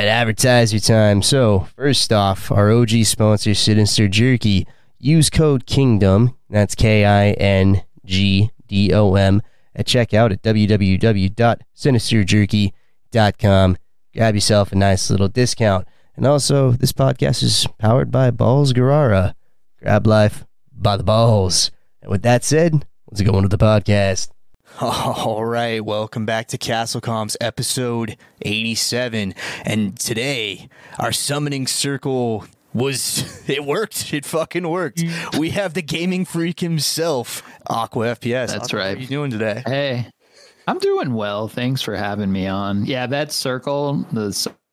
right, advertiser time. So, first off, our OG sponsor, Sinister Jerky. Use code KINGDOM, that's K I N G D O M, at checkout at www.sinisterjerky.com. Grab yourself a nice little discount. And also, this podcast is powered by Balls Garara. Grab life by the balls. And with that said, let's go into the podcast. All right, welcome back to Castle Comms episode 87. And today, our summoning circle was it worked. It fucking worked. Mm. We have the gaming freak himself, Aqua FPS. That's Aqua, right. What are you doing today? Hey, I'm doing well. Thanks for having me on. Yeah, that circle, the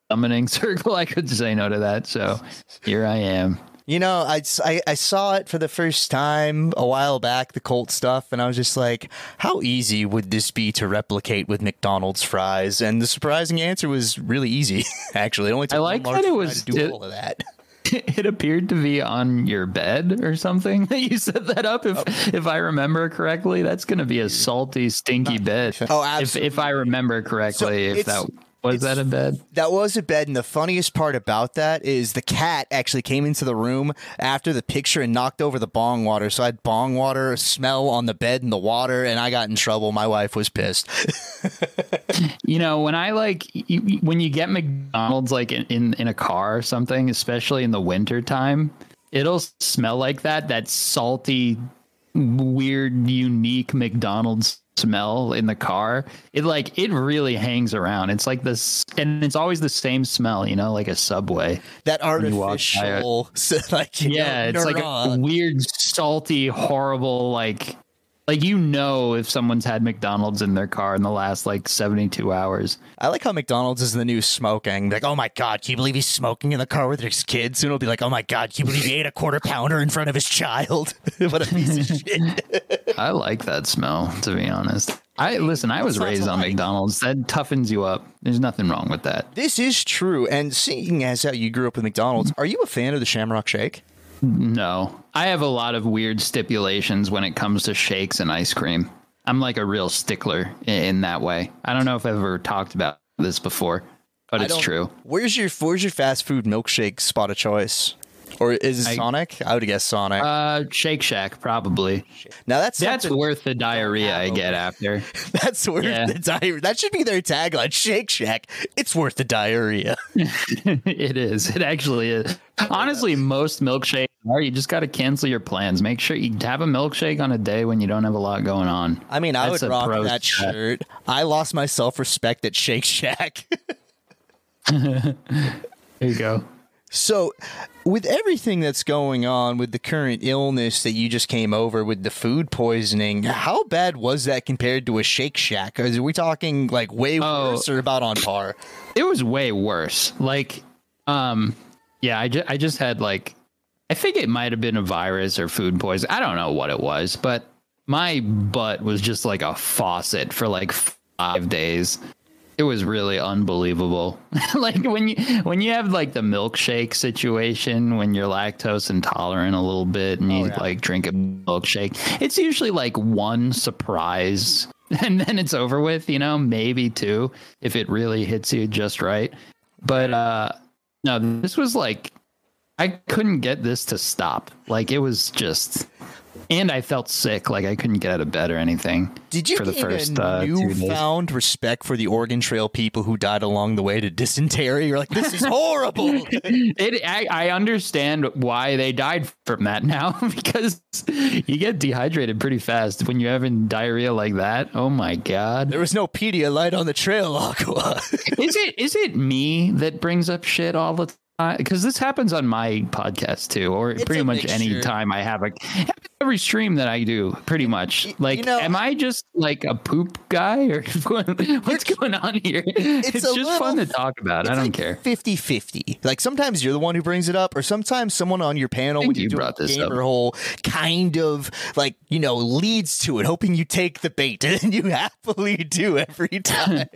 summoning circle, I could say no to that. So here I am. You know, I, I, I saw it for the first time a while back, the Colt stuff, and I was just like, how easy would this be to replicate with McDonald's fries? And the surprising answer was really easy, actually. It only took I like that it was- to do it- all of that. It appeared to be on your bed or something that you set that up. If if I remember correctly, that's going to be a salty, stinky bed. Oh, If absolutely. if I remember correctly, if it's- that was that a bed. That was a bed, and the funniest part about that is the cat actually came into the room after the picture and knocked over the bong water. So I had bong water smell on the bed and the water, and I got in trouble. My wife was pissed. You know, when I like when you get McDonald's like in, in in a car or something, especially in the winter time, it'll smell like that that salty weird unique McDonald's smell in the car. It like it really hangs around. It's like this and it's always the same smell, you know, like a subway. that you walk by artificial, like Yeah, know, it's like a weird salty horrible like like you know if someone's had McDonald's in their car in the last like 72 hours. I like how McDonald's is the new smoking. Like, oh my god, can you believe he's smoking in the car with his kids? Soon it'll be like, oh my god, can you believe he ate a quarter pounder in front of his child? what a piece of shit. I like that smell, to be honest. I listen. I was raised on. McDonald's. That toughens you up. There's nothing wrong with that. This is true. And seeing as how you grew up with McDonald's, are you a fan of the Shamrock Shake? No, I have a lot of weird stipulations when it comes to shakes and ice cream. I'm like a real stickler i- in that way. I don't know if I've ever talked about this before, but I it's true. Where's your Where's your fast food milkshake spot of choice? Or is it I- Sonic? I would guess Sonic. Uh, Shake Shack probably. now that's That's worth the diarrhea I get after. that's worth yeah. the diarrhea. That should be their tagline. Shake Shack. It's worth the diarrhea. it is. It actually is. Honestly, most milkshakes You just got to cancel your plans. Make sure you have a milkshake on a day when you don't have a lot going on. I mean, I That's would rock that shirt. I lost my self respect at Shake Shack. There you go. So, with everything that's going on with the current illness that you just came over with the food poisoning, how bad was that compared to a Shake Shack? Are we talking like way Oh. worse or about on par? It was way worse. Like, um, yeah, I, ju- I just had like, I think it might have been a virus or food poison. I don't know what it was, but my butt was just like a faucet for like five days. It was really unbelievable. like when you when you have like the milkshake situation when you're lactose intolerant a little bit and you yeah. like drink a milkshake, it's usually like one surprise and then it's over with, you know, maybe two if it really hits you just right. But uh no, this was like I couldn't get this to stop. Like it was just and I felt sick, like I couldn't get out of bed or anything. Did you for the first uh, newfound respect for the Oregon Trail people who died along the way to dysentery? You're like, this is horrible. It, I, I understand why they died from that now because you get dehydrated pretty fast when you're having diarrhea like that. Oh my god! there was no Pedialyte on the trail, Aqua. Is it is it me that brings up shit all the Uh, because this happens on my podcast too, or pretty a much any time I have a every stream that I do. Pretty much, like, know- am I just like a poop guy, or what's going on here? It's, a just fun to talk about. I don't like care. 50-50. Like sometimes you're the one who brings it up, or sometimes someone on your panel when you you do a brought this up. gamer hole kind of like, you know, leads to it, hoping you take the bait, and you happily do every time.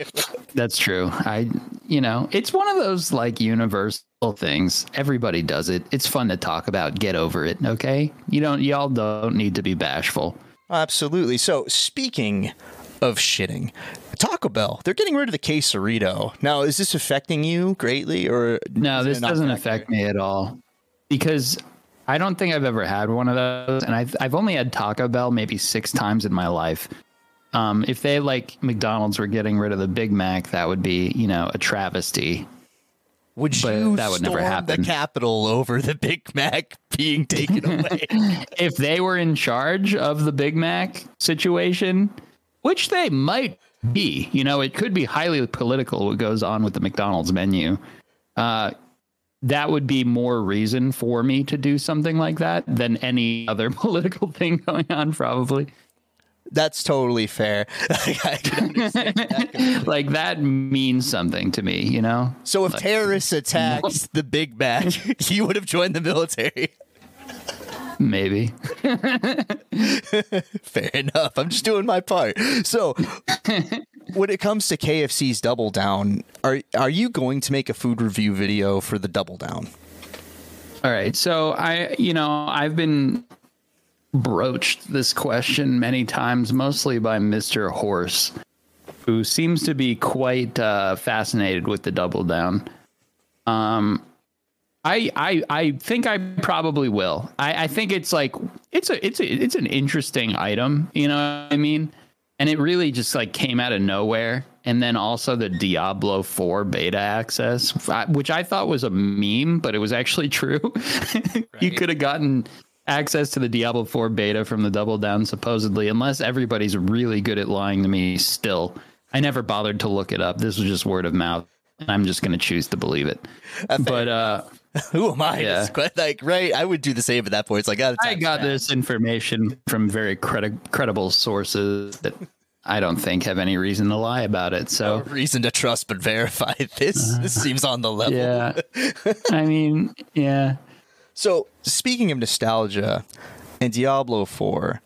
That's true. I, you know, it's one of those like universal things. Everybody does it. It's fun to talk about. Get over it. Okay. You don't, y'all don't need to be bashful. Absolutely. So speaking of shitting. Taco Bell, they're getting rid of the quesarito. Now, is this affecting you greatly or No, this doesn't affect me at all because I don't think I've ever had one of those, and I've I've only had Taco Bell maybe six times in my life. Um, if they like McDonald's were getting rid of the Big Mac, that would be you know a travesty. Would But you that would never happen. the Capitol over the Big Mac being taken away? If they were in charge of the Big Mac situation, which they might be, you know, it could be highly political what goes on with the McDonald's menu. Uh, that would be more reason for me to do something like that than any other political thing going on, probably. That's totally fair. I can understand that. like that means something to me, you know? So if terrorists attacked the Big Mac, you would have joined the military. Maybe. Fair enough. I'm just doing my part. So, when it comes to KFC's Double Down, are are you going to make a food review video for the Double Down? All right. So I, you know, I've been broached this question many times, mostly by Mr. Horse, who seems to be quite uh, fascinated with the double down. Um, I, I, I think I probably will. I, I think it's like it's a it's a it's an interesting item. You know what I mean? And it really just like came out of nowhere. And then also the Diablo 4 beta access, which I thought was a meme, but it was actually true. you could have gotten access to the Diablo 4 beta from the Double Down, supposedly, unless everybody's really good at lying to me still. I never bothered to look it up. This was just word of mouth. And I'm just going to choose to believe it. But uh, Who am I? Yeah. sque- Like, right? I would do the same at that point. It's like, oh, I got this information from very credi- credible sources that I don't think have any reason to lie about it. So, reason to trust but verify. This this seems on the level. yeah. I mean, yeah. So, speaking of nostalgia and Diablo 4,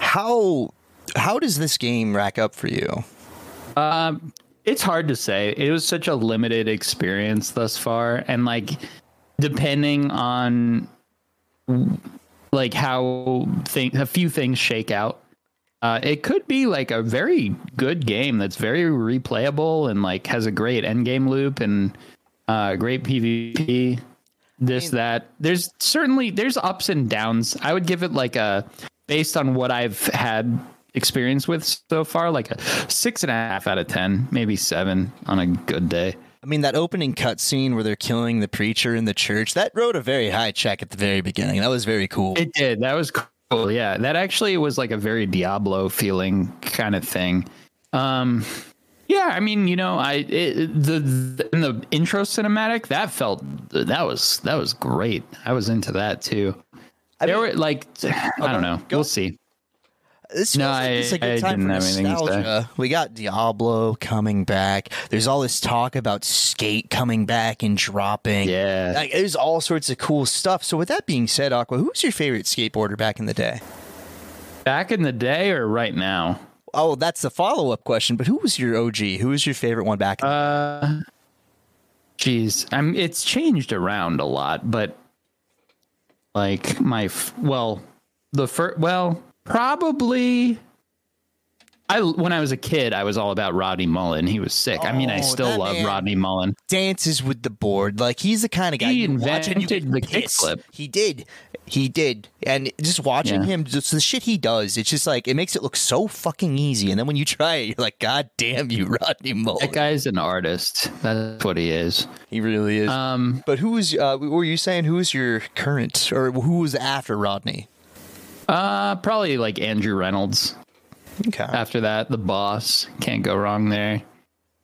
how how does this game rack up for you? Um, it's hard to say. It was such a limited experience thus far, and like depending on like how thing a few things shake out. Uh, it could be like a very good game that's very replayable and like has a great end game loop and uh, great PvP. This that there's certainly there's ups and downs. I would give it like a based on what I've had experience with so far, like a six and a half out of ten, maybe seven on a good day. I mean, that opening cutscene where they're killing the preacher in the church, that wrote a very high check at the very beginning. That was very cool. It did. That was cool. Yeah, that actually was like a very Diablo feeling kind of thing. Um, yeah, I mean, you know, I it, the, the in the intro cinematic that felt that was that was great. I was into that too. there were like I don't know. go. We'll see. This No, like it's a I- good I time for nostalgia. We got Diablo coming back. There's all this talk about Skate coming back and dropping. Yeah. Like, there's all sorts of cool stuff. So, with that being said, Aqua, who was your favorite skateboarder back in the day? Back in the day or right now? Oh, that's the follow up question. But who was your OG? Who was your favorite one back? In Uh, geez, I'm. It's changed around a lot, but like my f- well, the first well, probably. I when I was a kid, I was all about Rodney Mullen. He was sick. I mean, I Oh, still love. Rodney Mullen. dances with the board. Like he's the kind of guy He you watch and you invented the kickflip. He did, he did, and just watching Yeah. him, just the shit he does, it's just like it makes it look so fucking easy. And then when you try it, you're like, God damn you, Rodney Mullen. That guy's an artist. That's what he is. He really is. Um, but who was? Uh, were you saying? Who was your current, or who was after Rodney? uh, probably like Andrew Reynolds. Okay. after that the boss can't go wrong there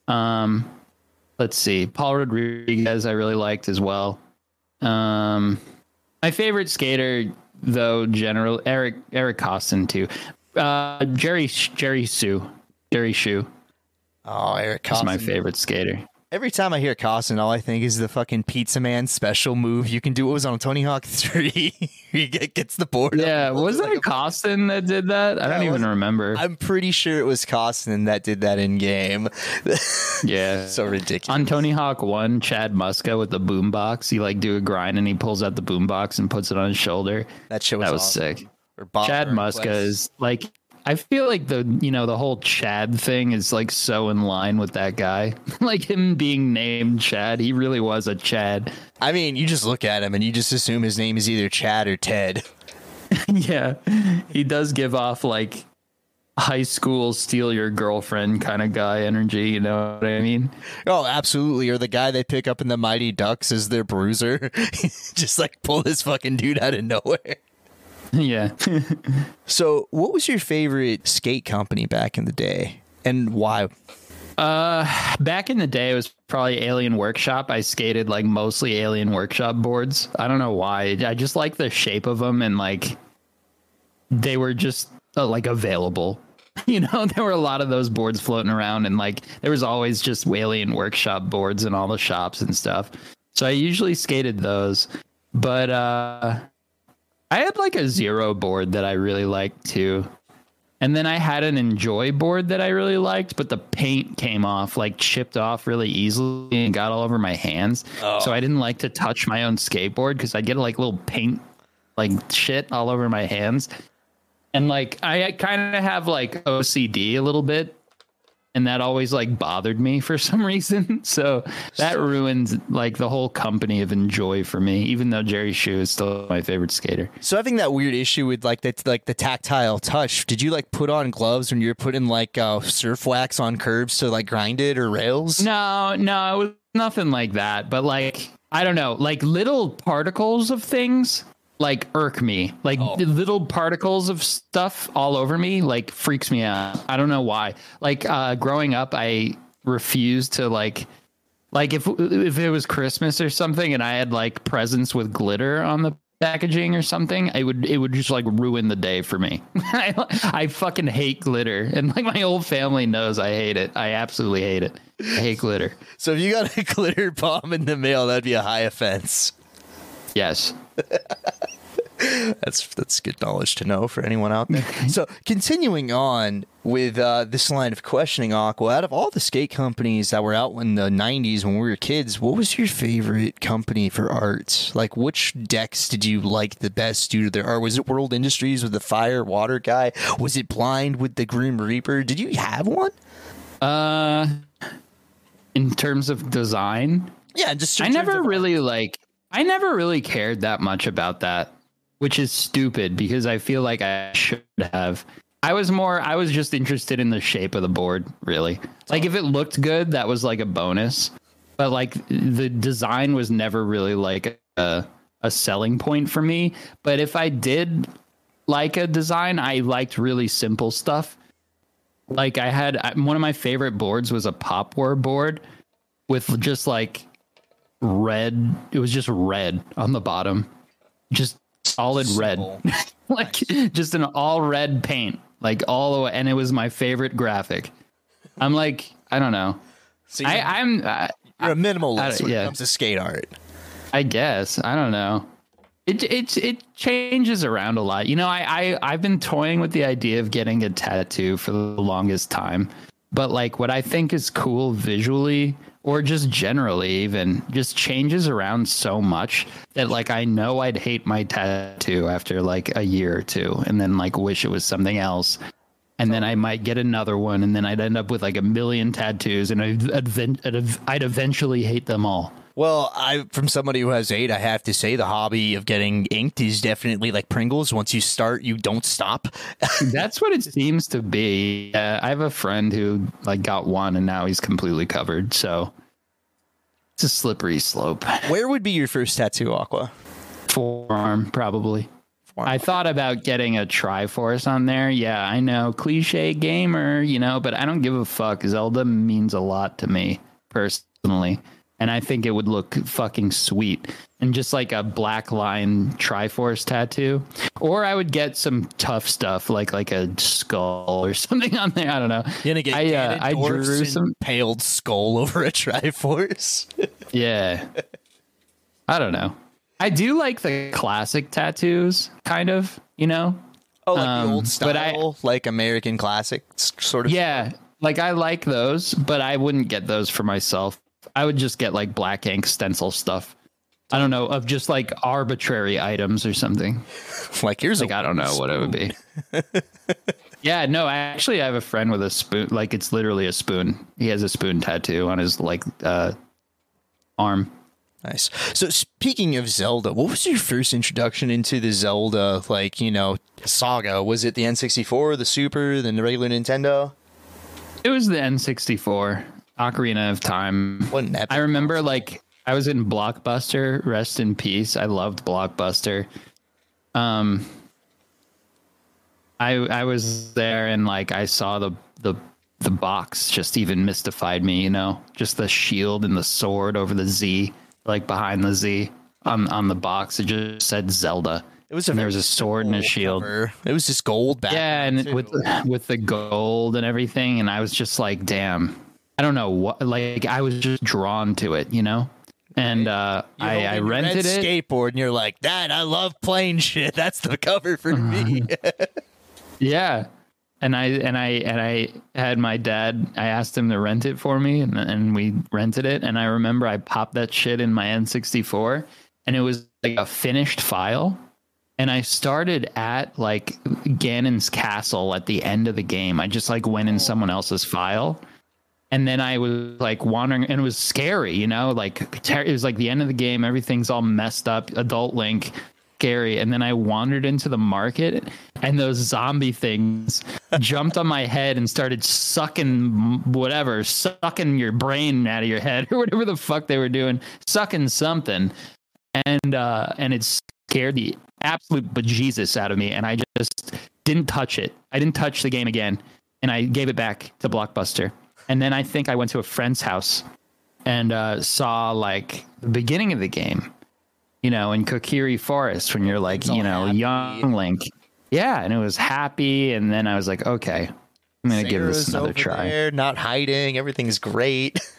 um let's see paul rodriguez i really liked as well um my favorite skater though general eric eric Koston too. Uh jerry jerry sue jerry Hsu. Oh, Eric is Koston. my favorite skater Every time I hear Koston, all I think is the fucking Pizza Man special move you can do. It was on Tony Hawk Three. he gets the board. yeah and wasn't like it Koston that did that i don't even was- remember I'm pretty sure it was Koston that did that in game. yeah so ridiculous. on Tony Hawk One, Chad Muska with the boombox, he like do a grind and he pulls out the boombox and puts it on his shoulder. that show was, That was awesome. sick. Or Chad. Muska is like I feel like the you know the whole Chad thing is like so in line with that guy. like him being named Chad, he really was a Chad. I mean, you just look at him and you just assume his name is either Chad or Ted. yeah, he does give off like high school steal your girlfriend kind of guy energy. You know what I mean? Oh, absolutely. Or the guy they pick up in the Mighty Ducks as their bruiser. just like pull this fucking dude out of nowhere. Yeah. So, what was your favorite skate company back in the day and why? Uh, back in the day, it was probably Alien Workshop. I skated like mostly Alien Workshop boards. I don't know why. I just like the shape of them and like they were just uh, like available. You know, there were a lot of those boards floating around, and like there was always just Alien Workshop boards in all the shops and stuff. So I usually skated those, but uh, I had like a zero board that I really liked too. And then I had an Enjoi board that I really liked, but the paint came off, like chipped off really easily and got all over my hands. Oh. So I didn't like to touch my own skateboard because I'd get like little paint like shit all over my hands. And like I kind of have like OCD a little bit. And that always like bothered me for some reason. So that ruins like the whole company of Enjoi for me, even though Jerry Hsu is still my favorite skater. So having that weird issue with like that like the tactile touch, did you like put on gloves when you were putting like uh, surf wax on curbs to like grind it or rails? No, no, it was nothing like that. But like, I don't know, like little particles of things like irk me. Like the little particles of stuff all over me like freaks me out. I don't know why. Like uh growing up, I refused to like like if if it was Christmas or something and I had like presents with glitter on the packaging or something, it would it would just like ruin the day for me. I, I fucking hate glitter, and like my whole family knows I hate it. I absolutely hate it. I hate glitter. So if you got a glitter bomb in the mail, that'd be a high offense. Yes. That's that's good knowledge to know for anyone out there. so continuing on with uh, this line of questioning, Aqua, out of all the skate companies that were out in the '90s when we were kids, what was your favorite company for art? Like, which decks did you like the best due to their art? Was it World Industries with the fire water guy? Was it Blind with the Grim Reaper? Did you have one? Uh, in terms of design, Yeah, just I never really like. I never really cared that much about that, which is stupid because I feel like I should have. I was more. I was just interested in the shape of the board, really. Like if it looked good, that was like a bonus. But like the design was never really like a a selling point for me. But if I did like a design, I liked really simple stuff. Like I had one of my favorite boards was a Pop War board with just like red. It was just red on the bottom, just solid red, like just an all red paint, like all the way. And it was my favorite graphic. I'm like, I don't know. So I, I'm, I, you're a minimalist when yeah. it comes to skate art. I guess I don't know. It it it changes around a lot. You know, I I I've been toying with the idea of getting a tattoo for the longest time, but like what I think is cool visually or just generally even just changes around so much that like I know I'd hate my tattoo after like a year or two and then like wish it was something else. And then I might get another one, and then I'd end up with like a million tattoos, and I'd, I'd, eventually hate them all. Well, I from somebody who has eight, I have to say the hobby of getting inked is definitely like Pringles. Once you start, you don't stop. That's what it seems to be. Uh, I have a friend who like got one and now he's completely covered. So it's a slippery slope. Where would be your first tattoo, Aqua? Forearm, probably. Forearm. I thought about getting a Triforce on there. Yeah, I know, cliche gamer, you know, but I don't give a fuck. Zelda means a lot to me personally, and I think it would look fucking sweet. And just like a black line Triforce tattoo, or I would get some tough stuff like like a skull or something on there. I don't know. You're gonna get I, uh, I drew some. impaled skull over a Triforce. Yeah. I don't know. I do like the classic tattoos, kind of, you know? Oh, like Um, the old but I- style, like American classic sort of. Yeah. Like I like those, but I wouldn't get those for myself. I would just get like black ink stencil stuff. I don't know, of just like arbitrary items or something. like here's Like a I don't know what it would be. Yeah, no, I actually, I have a friend with a spoon. Like it's literally a spoon. He has a spoon tattoo on his like uh, arm. Nice. So speaking of Zelda, what was your first introduction into the Zelda like, you know, saga? Was it the N64, the Super, then the regular Nintendo? It was the N64, Ocarina of Time. What an epic I remember like I was in Blockbuster, rest in peace. I loved Blockbuster. Um I I was there and like I saw the the the box just even mystified me, you know, just the shield and the sword over the Z, like behind the Z on on the box. It just said Zelda. It was a and there was a sword and a shield. cover. It was just gold back. Yeah, and too. with the, with the gold and everything, and I was just like, damn, I don't know what. Like I was just drawn to it, you know. And uh, I, I your red rented it. skateboard and you're like, Dad, I love plain shit. That's the cover for me. Yeah. And I and I and I had my dad. I asked him to rent it for me, and and we rented it. And I remember I popped that shit in my N64, and it was like a finished file. And I started at like Ganon's castle at the end of the game. I just like went in someone else's file, and then I was like wandering, and it was scary, you know. Like ter- it was like the end of the game. Everything's all messed up. Adult Link, scary. And then I wandered into the market, and those zombie things jumped on my head and started sucking whatever, sucking your brain out of your head or whatever the fuck they were doing, sucking something, and uh, and it scared the absolute bejesus out of me, and I just didn't touch it. I didn't touch the game again, and I gave it back to Blockbuster. And then I think I went to a friend's house and uh, saw like the beginning of the game, you know, in Kokiri Forest when you're like, you know, happy. young Link. Yeah, and it was happy, and then I was like, okay, I'm gonna give this another try. There, not hiding. Everything's great.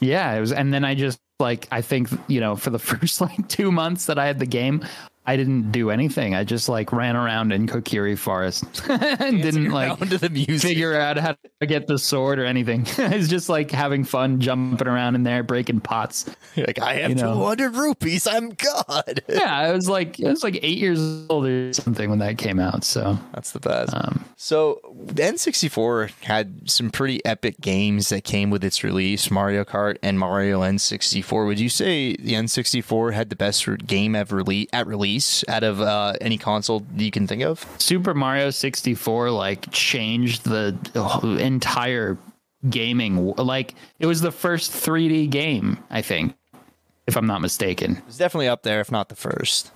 Yeah, it was, and then I just like I think you know for the first like two months that I had the game, I didn't do anything. I just like ran around in Kokiri Forest and didn't like figure out how to get the sword or anything. it's just like having fun jumping around in there, breaking pots. You're like I have you know. 200 rupees. I'm God. Yeah, I was like I was like eight years old or something when that came out. So That's the best. um, So the N64 had some pretty epic games that came with its release, Mario Kart and Mario N64. Would you say the N64 had the best game ever rele- at release out of uh, any console you can think of? Super Mario 64 like changed the entire gaming. Like it was the first 3D game, I think, if I'm not mistaken. It was definitely up there, if not the first.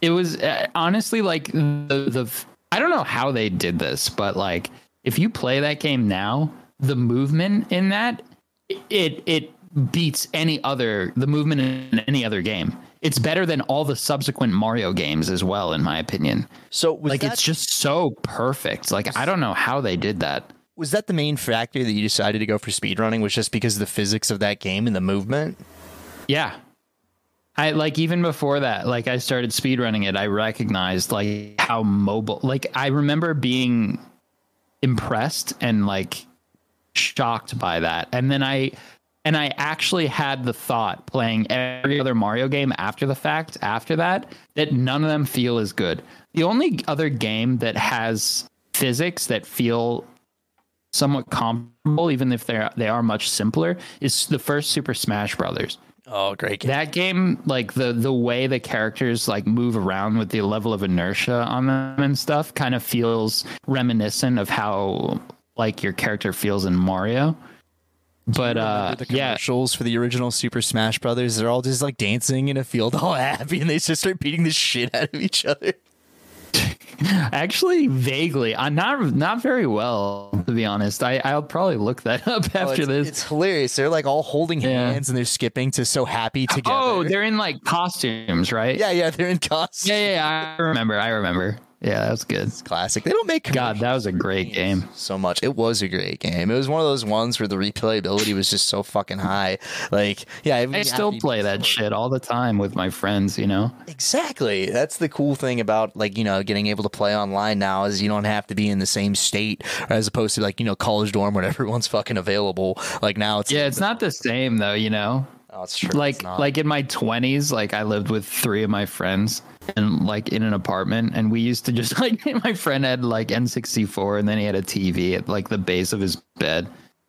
It was uh, honestly like the the I don't know how they did this, but like if you play that game now, the movement in that it it beats any other the movement in any other game. It's better than all the subsequent Mario games as well, in my opinion. So was like that, it's just so perfect. Like I don't know how they did that. was that the main factor that you decided to go for speedrunning was just because of the physics of that game and the movement? Yeah. I like even before that, like I started speedrunning it, I recognized like how mobile like I remember being impressed and like shocked by that. And then I and I actually had the thought playing every other Mario game after the fact, after that, that none of them feel as good. The only other game that has physics that feel somewhat comparable, even if they're they are much simpler, is the first Super Smash Brothers. Oh, great game. That game, like the the way the characters like move around with the level of inertia on them and stuff, kind of feels reminiscent of how like your character feels in Mario. But uh, the yeah, commercials for the original Super Smash Brothers, they're all just like dancing in a field all happy and they just start beating the shit out of each other. actually, vaguely, uh, not not very well to be honest. I I'll probably look that up Oh, after it's, this. It's hilarious. They're like all holding Yeah. hands and they're skipping to so happy together. Oh, they're in like costumes, right? yeah, yeah, they're in costumes. yeah, yeah. yeah, I remember. I remember. Yeah, that was good. Classic. They don't make God, that was a great game. so much. It was a great game. It was one of those ones where the replayability was just so fucking high. Like, yeah, I still play that shit all the time with my friends. You know. Exactly. That's the cool thing about like, you know, getting able to play online now is you don't have to be in the same state as opposed to like, you know, college dorm when everyone's fucking available. Like now it's Yeah, it's not the same though, you know. Oh, it's true. like It's like in my 20s like i lived with three of my friends and like in an apartment and we used to just like my friend had like n64 and then he had a tv at like the base of his bed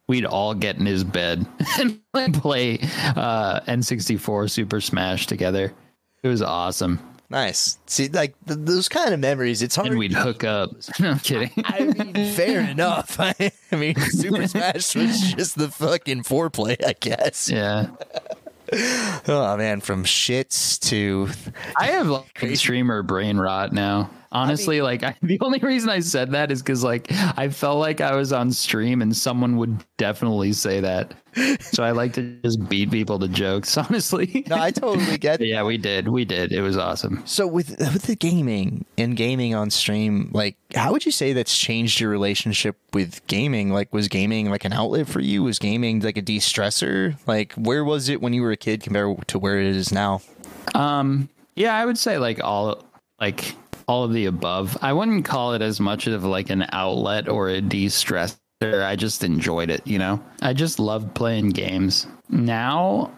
we'd all get in his bed and like, play uh n64 super smash together it was awesome nice. See, like th- those kind of memories. It's hard. and we'd hook up no I'm kidding I mean, fair enough. I, mean, Super Smash was just the fucking foreplay, I guess. yeah Oh man, from shits to I have like streamer brain rot now. Honestly, like I, the only reason I said that is because like I felt like I was on stream and someone would definitely say that. So I like to just beat people to jokes. Honestly, no, I totally get. yeah, we did, we did. It was awesome. So with with the gaming and gaming on stream, like how would you say that's changed your relationship with gaming? Like was gaming like an outlet for you? Was gaming like a de-stressor? Like where was it when you were a kid compared to where it is now? Um, yeah, I would say like all like all of the above. I wouldn't call it as much of like an outlet or a de-stressor. I just enjoyed it, you know. I just loved playing games. Now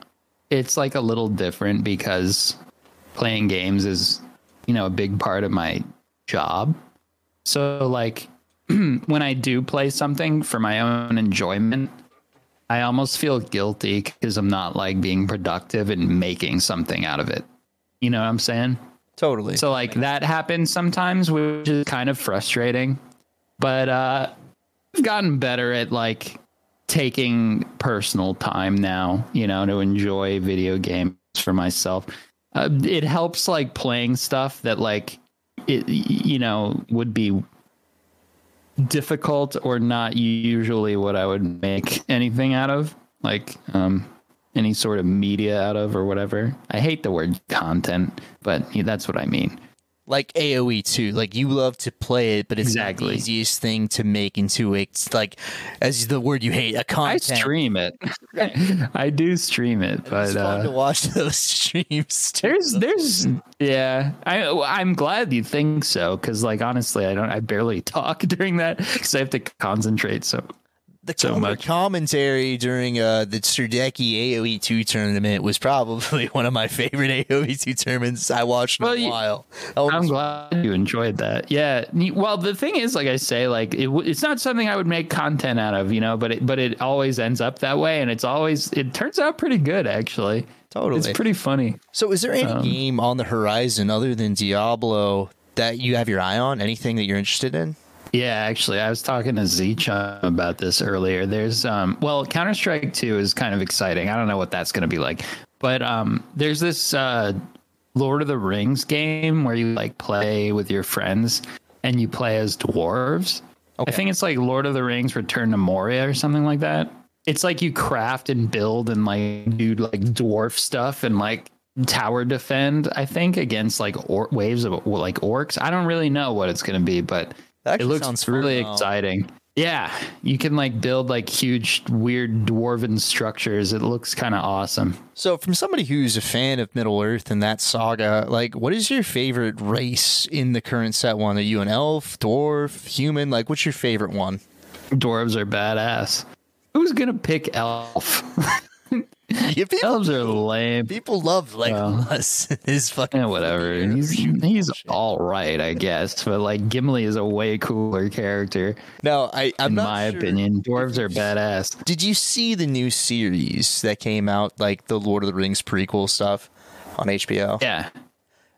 it's like a little different because playing games is, you know, a big part of my job. So like when I do play something for my own enjoyment, I almost feel guilty because I'm not like being productive and making something out of it. You know what I'm saying? Totally. So like that happens sometimes, which is kind of frustrating. But uh I've gotten better at like taking personal time now, you know, to enjoy video games for myself. Uh, it helps like playing stuff that like it you know would be difficult or not usually what I would make anything out of, like um any sort of media out of or whatever. I hate the word content, but that's what I mean. like AoE two. Like you love to play it, but it's Exactly. the easiest thing to make into a it's like as the word you hate, a content. I stream it. I do stream it, It's but fun to uh, watch those streams. Too. there's there's yeah. I I'm glad you think so because like honestly, I don't I barely talk during that because I have to concentrate. So the so much. commentary during uh, the Surdeki AoE two tournament was probably one of my favorite AoE two tournaments I watched in Well, a while. That I'm was- glad you enjoyed that. Yeah. Well, the thing is, like I say, like it, it's not something I would make content out of, you know, but it, but it always ends up that way, and it's always it turns out pretty good actually. Totally. It's pretty funny. So, is there any Um, game on the horizon other than Diablo that you have your eye on? Anything that you're interested in? Yeah, actually, I was talking to Zchum about this earlier. There's um well, Counter Strike 2 is kind of exciting. I don't know what that's going to be like. But um there's this uh Lord of the Rings game where you like play with your friends and you play as dwarves. I think it's like Lord of the Rings Return to Moria or something like that. It's like you craft and build and like do like dwarf stuff and like tower defend, I think, against like or- waves of like orcs. I don't really know what it's going to be, but it looks fun, really though. exciting. Yeah, you can like build like huge, weird dwarven structures. It looks kind of awesome. So, from somebody who's a fan of Middle Earth and that saga, like, what is your favorite race in the current set one? Are you an elf, dwarf, human? Like, what's your favorite one? Dwarves are badass. Who's gonna pick elf? Yeah, people, Elves are lame. people love like Legolas. His fucking Yeah, whatever. He's he's all right, I guess. But like Gimli is a way cooler character, no, I, I'm in not my sure. opinion. Dwarves are badass. Did you see the new series that came out, like the Lord of the Rings prequel stuff on HBO? Yeah,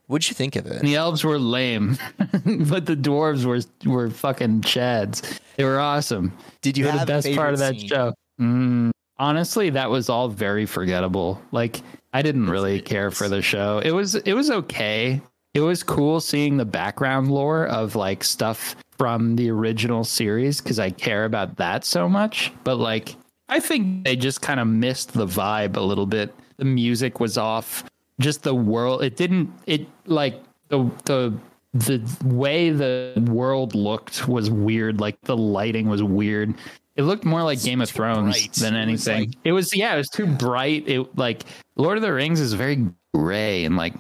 What'd you think of it? The elves were lame, but the dwarves were were fucking chads. They were awesome. Did you They're have the best part of that scene? show? Mm, honestly, that was all very forgettable. Like I didn't really care for the show. It was it was okay. It was cool seeing the background lore of like stuff from the original series because I care about that so much. But like I think they just kind of missed the vibe a little bit. The music was off. Just the world. It didn't. It like the the the way the world looked was weird. Like the lighting was weird. It looked more like Game of Thrones bright. than It was anything. like- it was yeah, it was too bright. It like Lord of the Rings is very gray and like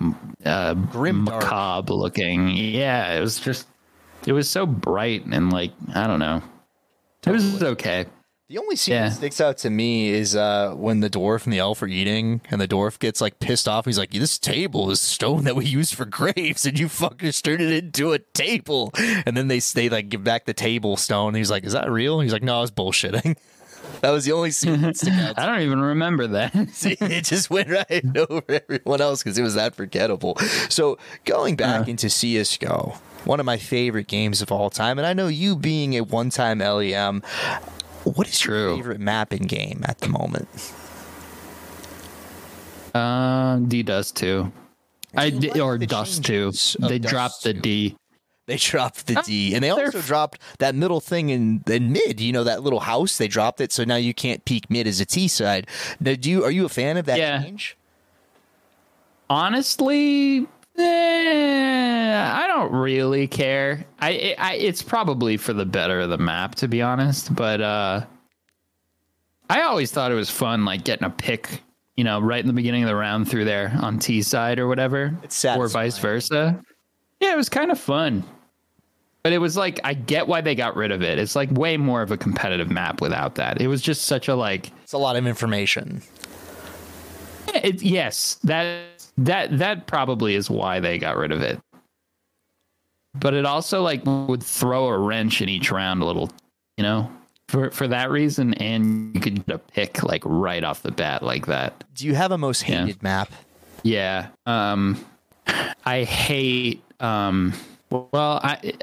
uh Grim dark. macabre looking. Yeah, it was just it was so bright and like I don't know. It was okay. The only scene Yeah. that sticks out to me is uh, when the dwarf and the elf are eating, and the dwarf gets like pissed off. He's like, "This table is stone that we use for graves, and you fuckers turned it into a table." And then they they like give back the table stone. He's like, "Is that real?" He's like, "No, I was bullshitting." that was the only scene that stuck out. I don't even remember that. it just went right over everyone else because it was that forgettable. So going back Uh-huh. into CS:GO, one of my favorite games of all time, and I know you being a one-time LEM. What is your True. favorite map in game at the moment? Uh, D Dust two. I like or the Dust two. changes of They Dust dropped the 2. D. They dropped the D, and they also dropped that middle thing in, in mid. You know that little house. They dropped it, so now you can't peek mid as a T side. Now, do you are you a fan of that Yeah. change? Honestly, eh, I don't really care. I, I it's probably for the better of the map, to be honest. But uh, I always thought it was fun, like getting a pick, you know, right in the beginning of the round through there on T side or whatever, It's or vice versa. Yeah, it was kind of fun. But it was like I get why they got rid of it. It's like way more of a competitive map without that. It was just such a like It's a lot of information. it, yes, that that that probably is why they got rid of it. But it also like would throw a wrench in each round a little, you know, for for that reason, and you could get a pick like right off the bat like that. Do you have a most Yeah. hated map? Yeah. Um, I hate. Um, well, I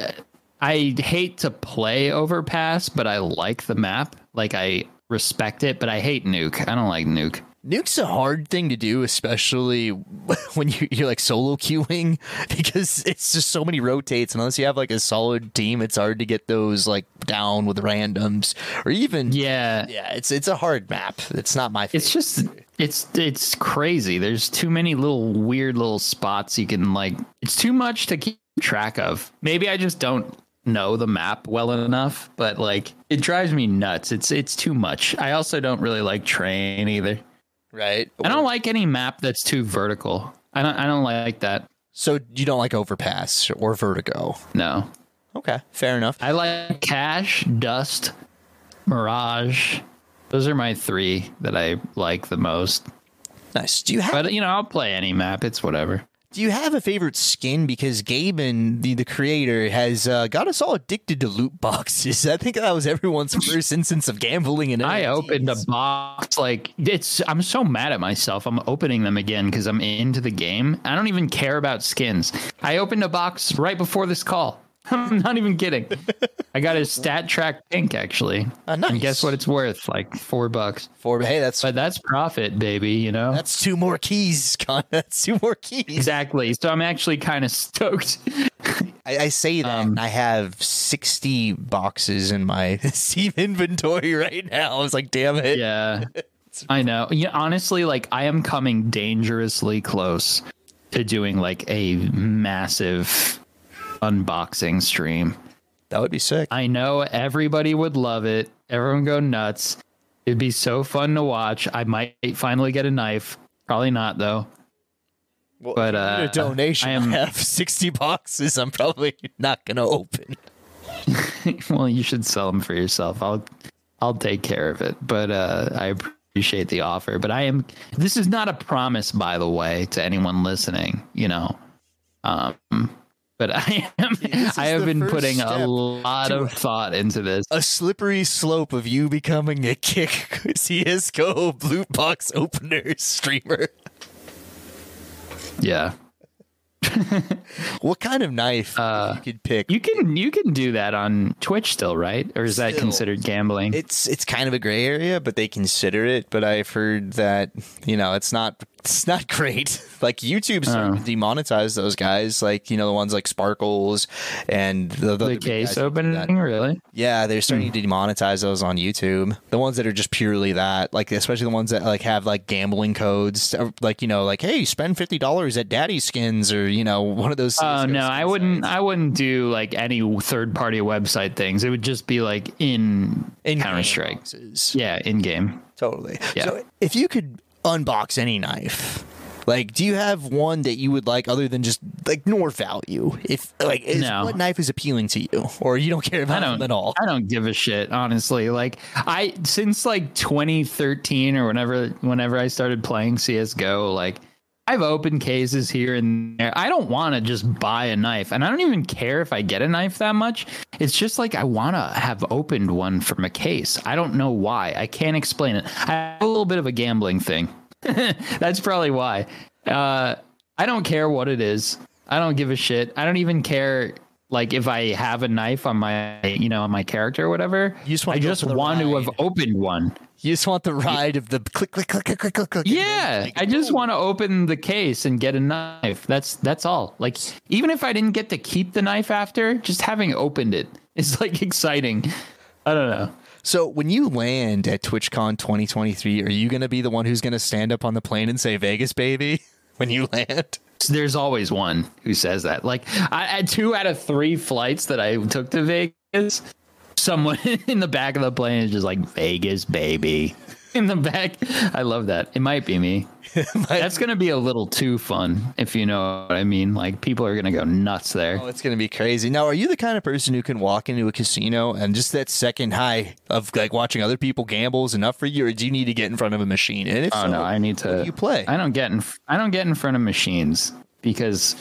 I hate to play Overpass, but I like the map. Like I respect it, but I hate Nuke. I don't like Nuke. Nuke's a hard thing to do, especially when you, you're like solo queuing, because it's just so many rotates. And unless you have like a solid team, it's hard to get those like down with randoms or even. Yeah. Yeah, it's it's a hard map. It's not my. Favorite. It's just it's it's crazy. There's too many little weird little spots you can like. It's too much to keep track of. Maybe I just don't know the map well enough, but like it drives me nuts. It's it's too much. I also don't really like train either. Right. I don't like any map that's too vertical. I don't I don't like that. So you don't like Overpass or Vertigo? No. Okay, fair enough. I like Cache, Dust, Mirage. Those are my three that I like the most. Nice. Do you have But you know, I'll play any map. It's whatever. Do you have a favorite skin? Because Gaben, the, the creator, has uh, got us all addicted to loot boxes. I think that was everyone's first instance of gambling. And I opened a box like it's. I'm so mad at myself. I'm opening them again because I'm into the game. I don't even care about skins. I opened a box right before this call. I'm not even kidding. I got a StatTrak pink actually. And nice. guess what? It's worth like four bucks. Four. Hey, that's But that's profit, baby. You know. that's two more keys. Con. That's two more keys. exactly. So I'm actually kind of stoked. I, I say that Um, I have sixty boxes in my Steam inventory right now. I was like, damn it. Yeah. I know. Yeah, honestly, like I am coming dangerously close to doing like a massive unboxing stream. That would be sick. I know everybody would love it. Everyone go nuts. It'd be so fun to watch. I might finally get a knife. Probably not though. Well, but, uh, a donation. I I, am- have sixty boxes. I'm probably not gonna open. well, you should sell them for yourself. I'll I'll take care of it. But uh, I appreciate the offer. But I am. This is not a promise, by the way, to anyone listening. You know. Um. But I am. I have been putting a lot of thought into this. a slippery slope of you becoming a kick CSGO blue box opener streamer. Yeah. What kind of knife Uh, you could pick? You can you can do that on Twitch still, right? Or is that considered gambling? it's it's kind of a gray area, but they consider it. But I've heard that you know it's not it's not great. Like YouTube's Oh. to demonetize those guys, like you know the ones like Sparkles and the, the, the case opening, really? Yeah, they're starting hmm. to demonetize those on YouTube. The ones that are just purely that, like especially the ones that like have like gambling codes, or, like you know, like hey, spend fifty dollars at Daddy Skins or you know one of those. Oh no, I wouldn't. sites. I wouldn't do like any third party website things. It would just be like in, In Counter Strike. Yeah, in game. Totally. Yeah. So if you could unbox any knife, Like, do you have one that you would like other than just like nor value? If like, is, No. what knife is appealing to you, or you don't care I about don't them at all? I don't give a shit, honestly. Like I since like 2013 or whenever whenever I started playing CS:GO, like I've opened cases here and there. I don't want to just buy a knife, and I don't even care if I get a knife that much. It's just like I want to have opened one from a case. I don't know why. I can't explain it. I have a little bit of a gambling thing. That's probably why. Uh, I don't care what it is. I don't give a shit. I don't even care like if I have a knife on my you know on my character or whatever. You just wanna I just want to have opened one. You just want the ride of the click, click, click, click, click, click, click. Yeah, like, I just want to open the case and get a knife. That's that's all. Like even if I didn't get to keep the knife after, just having opened it is like exciting. I don't know. So when you land at TwitchCon 2023, are you going to be the one who's going to stand up on the plane and say Vegas, baby, when you land? There's always one who says that. Like I had two out of three flights that I took to Vegas. Someone in the back of the plane is just like Vegas, baby. In the back, I love that. It might be me. That's gonna be a little too fun, if you know what I mean. Like people are gonna go nuts there. Oh, it's going to be crazy. Now, are you the kind of person who can walk into a casino and just that second high of like watching other people gamble is enough for you, or do you need to get in front of a machine? And if Oh so, no, I need to. you play? I don't get in. I don't get in front of machines because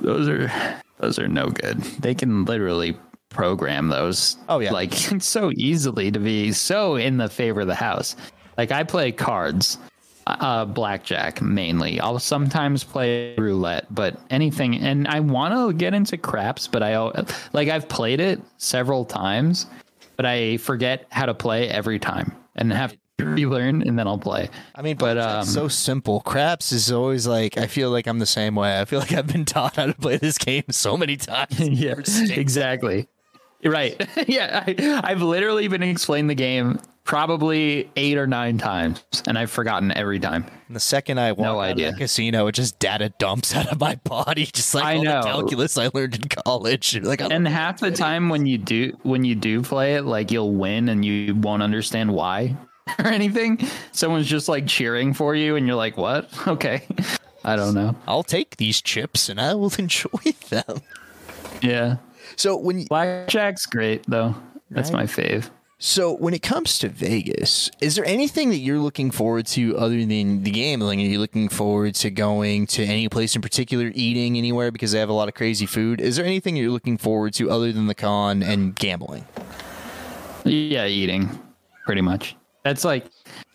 those are those are no good. They can literally program those. Oh, yeah. like so easily to be so in the favor of the house. Like I play cards, uh, blackjack mainly. I'll sometimes play roulette, but anything. And I want to get into craps, but I like I've played it several times, but I forget how to play every time and have to relearn, and then I'll play. I mean, but um, so simple. Craps is always like I feel like I'm the same way. I feel like I've been taught how to play this game so many times. yeah, exactly. Right. yeah, I, I've literally been explained the game probably eight or nine times, and I've forgotten every time. And the second I walk No out idea. of that casino, it just data dumps out of my body, just like I all know. the calculus I learned in college. Like, I And half the time when you do when you do play it, like you'll win and you won't understand why or anything. Someone's just like cheering for you, and you're like, "What? Okay." I don't know. I'll take these chips and I will enjoy them. Yeah, So when you, blackjack's great though. That's my fave. So when it comes to Vegas, is there anything that you're looking forward to other than the gambling? Are you looking forward to going to any place in particular, eating anywhere because they have a lot of crazy food? Is there anything you're looking forward to other than the con and gambling? Yeah, eating, pretty much. That's like,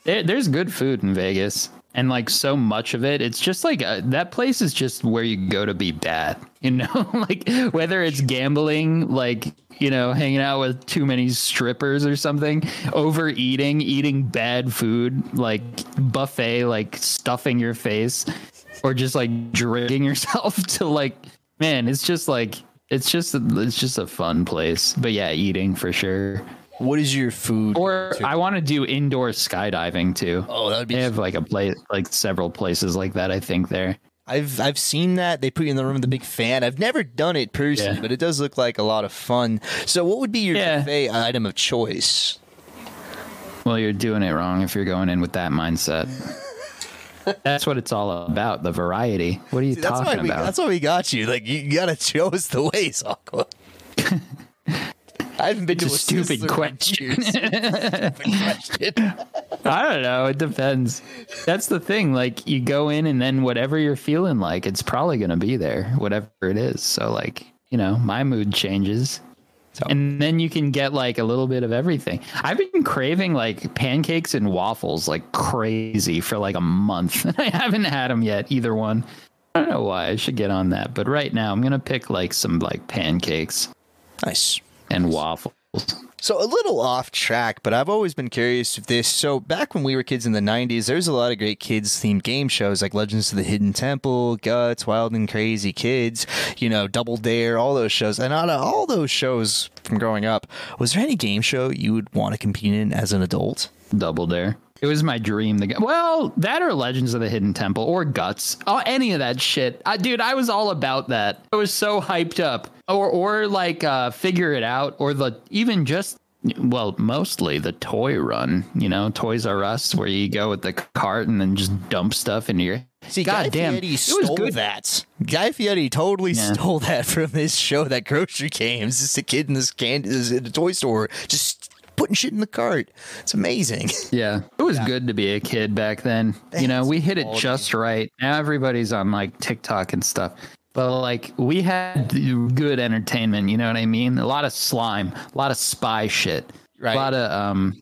there, there's good food in Vegas, and like so much of it, it's just like uh, that place is just where you go to be bad. You know, like whether it's gambling, like you know, hanging out with too many strippers or something, overeating, eating bad food, like buffet, like stuffing your face, or just like drinking yourself to like, man, it's just like. It's just it's just a fun place, but yeah, eating for sure. What is your food? Or I want to do indoor skydiving too. oh, that would be They have like a place, like several places like that. I think there. I've I've seen that they put you in the room with a big fan. I've never done it personally, Yeah. but it does look like a lot of fun. So, what would be your Yeah. buffet item of choice? Well, you're doing it wrong if you're going in with that mindset. That's what it's all about. The variety. What are you That's why talking we about? that's why we got you. Like you, gotta show us the ways, Aqua. I haven't been to It's a stupid Sizzler in question. Stupid question. I don't know. It depends. That's the thing. Like you go in and then whatever you're feeling like, it's probably going to be there, whatever it is. So like, you know, my mood changes. So. And then you can get like a little bit of everything. I've been craving like pancakes and waffles like crazy for like a month. I haven't had them yet, either one. I don't know why. I should get on that. But right now, I'm going to pick like some like pancakes Nice. And waffles. So a little off track, but I've always been curious of this. So back when we were kids in the '90s, there was a lot of great kids-themed game shows like Legends of the Hidden Temple, Guts, Wild and Crazy Kids, you know, Double Dare, all those shows. And out of all those shows from growing up, was there any game show you would want to compete in as an adult? Double Dare. It was my dream get. Well, that or Legends of the Hidden Temple or Guts. Oh, any of that shit. I, dude, I was all about that. I was so hyped up. Or or like uh figure it out or the even just well, mostly the toy run, you know, Toys R Us where you go with the cart and then just dump stuff into your See, God Guy damn, Fieri stole was good. that. Guy Fieri totally Yeah. stole that from his show, that grocery games. Just a kid in this candy in a toy store, just putting shit in the cart. It's amazing. Yeah, it was good to be a kid back then. you know, we hit it just right. Now everybody's on like TikTok and stuff. But like we had good entertainment, you know what I mean? A lot of slime, a lot of spy shit, Right. a lot of um,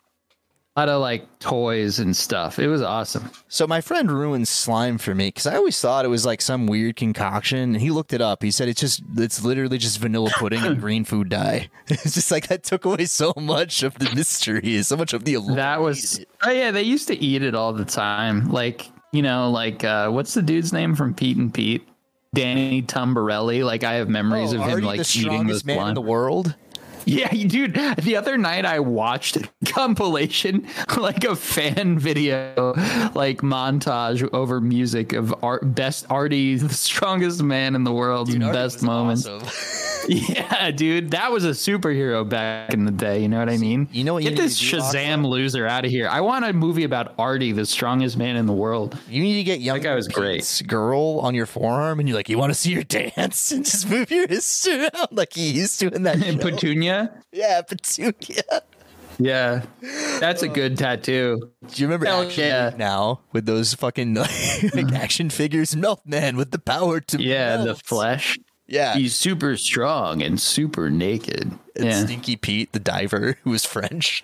a lot of like toys and stuff. It was awesome. So my friend ruined slime for me because I always thought it was like some weird concoction. And he looked it up. He said it's just it's literally just vanilla pudding and green food dye. It's just like that took away so much of the mystery, so much of the allure. That was oh yeah, they used to eat it all the time. Like you know, like uh, what's the dude's name from Pete and Pete? Danny Tamberelli. Like I have memories oh, of him Oh, like the eating this man slime. in the world. Yeah, dude. The other night I watched a compilation, like a fan video, like montage over music of art, best Artie, the strongest man in the world's Artie best moments. awesome. Yeah, dude, that was a superhero back in the day. You know what I mean? You know what you Get this Shazam loser out of here. I want a movie about Artie, the strongest man in the world. You need to get young guy was great. Girl on your forearm, and you're like, you want to see her dance, and just move your wrist around like he used to in that And show. Petunia. yeah, Petunia. Yeah, that's a good tattoo. Do you remember Hell Action yeah. Now with those fucking like, action figures? Melt Man with the power to Yeah, the melt. flesh. Yeah, He's super strong and super naked. and yeah. Stinky Pete, the diver who was French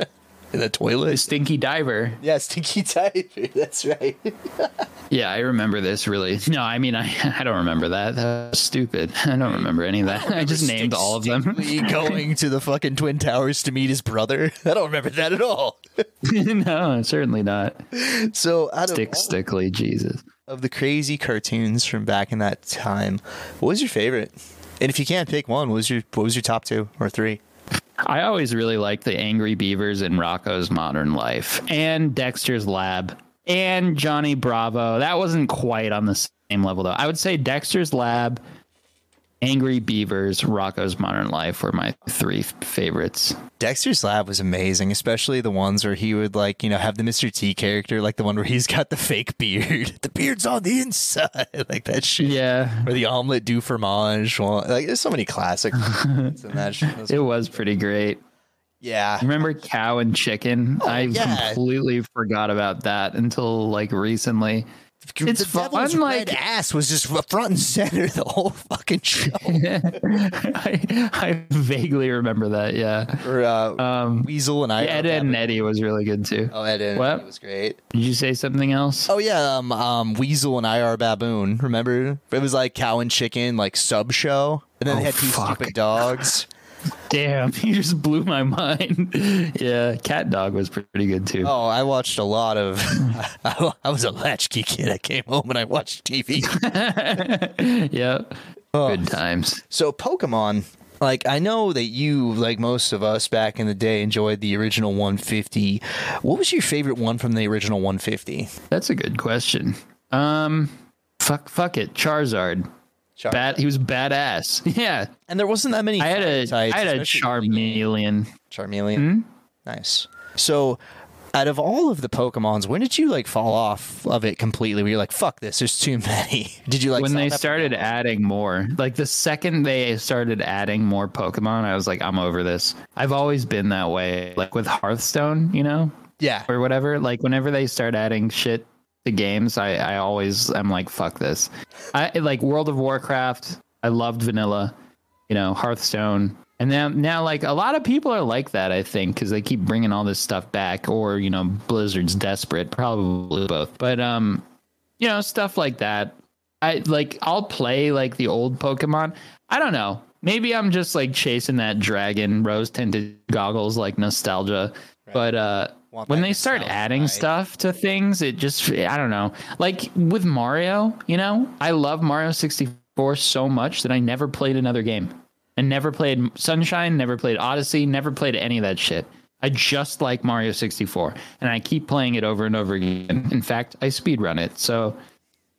in the toilet. Stinky diver. Yeah, Stinky Diver. That's right. Yeah, I remember this really. No, I mean, I, I don't remember that. That was stupid. I don't remember any of that. I just named all of them. Going to the fucking Twin Towers to meet his brother. I don't remember that at all. no, certainly not. So out of Stick all Stickly, Jesus. of the crazy cartoons from back in that time, what was your favorite? And if you can't pick one, what was your what was your top two or three? I always really liked the Angry Beavers in Rocko's Modern Life and Dexter's Lab and Johnny Bravo. That wasn't quite on the same level though. I would say Dexter's Lab, Angry Beavers, Rocko's Modern Life were my three favorites. Dexter's Lab was amazing, especially the ones where he would like, you know, have the Mr. T character, like the one where he's got the fake beard. The beard's on the inside, like that shit. Yeah, Or the omelet du fromage. Like there's so many classic in that shit. it was pretty great. Yeah. Remember cow and chicken? Oh, I Oh, yeah. completely forgot about that until like recently. It's the devil's fun, red ass was just front and center the whole fucking show. I, I vaguely remember that. Yeah. or uh, Um, Weasel and I. Ed, Edd n Eddy was really good too. Oh, Ed and What? Eddie was great. Did you say something else? Oh yeah, um, um, Weasel and I are Baboon. Remember? It was like cow and chicken, like sub show, and then Oh, they had two fuck. stupid dogs. Damn, you just blew my mind. yeah, CatDog was pretty good too. Oh, I watched a lot of. I, I was a latchkey kid. I came home and I watched TV. yeah. Good times. so Pokemon, like I know that you, like most of us back in the day, enjoyed the original 150. What was your favorite one from the original 150? That's a good question. Um, fuck, fuck it, Charizard. Char- Bad. He was badass. Yeah, And there wasn't that many. I had a, types, I had a especially in the game. Charmeleon. Charmeleon. Hmm? Nice. So, out of all of the Pokemons, when did you like fall off of it completely? Where you're like, "Fuck this, there's too many." Did you like when they started adding more like the second they started adding more pokemon i was like i'm over this i've always been that way like with hearthstone you know Yeah. or whatever like whenever they start adding shit to games i i always i'm like fuck this. I like world of warcraft i loved vanilla you know hearthstone. And now now like a lot of people are like that i think because they keep bringing all this stuff back or you know blizzard's desperate probably both. But um you know stuff like that. I like i'll play like the old pokemon. I don't know. Maybe i'm just like chasing that dragon rose tinted goggles like nostalgia. But uh when they start adding vibe. stuff to things it just i don't know like with mario you know i love mario 64 so much that i never played another game and never played sunshine never played odyssey never played any of that shit i just like mario 64 and i keep playing it over and over again in fact i speedrun it so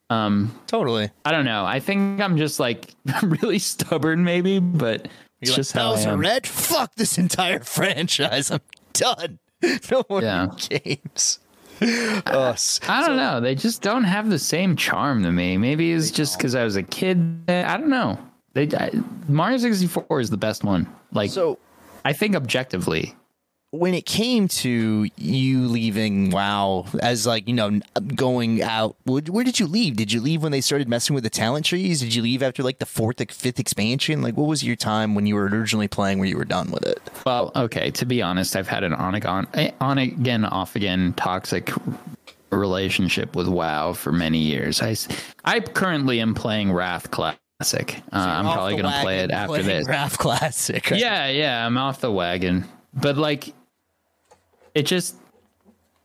um Totally. i don't know i think i'm just like really stubborn maybe but it's You're just like, how I am. Red. Fuck this entire franchise. I'm done. No more Yeah. games. Us. I don't know. They just don't have the same charm to me. Maybe it's just because I was a kid. I don't know. They I, Mario 64 is the best one. Like, So I think objectively. When it came to you leaving WoW as like you know going out, where, where did you leave? Did you leave when they started messing with the talent trees? Did you leave after like the fourth, like, fifth expansion? Like, what was your time when you were originally playing where you were done with it? Well, okay. To be honest, I've had an on again, on again, off again toxic relationship with WoW for many years. I, I currently am playing Wrath Classic. Uh, I'm probably going to play it after this. Wrath Classic. right? Yeah, yeah, I'm off the wagon. But like it just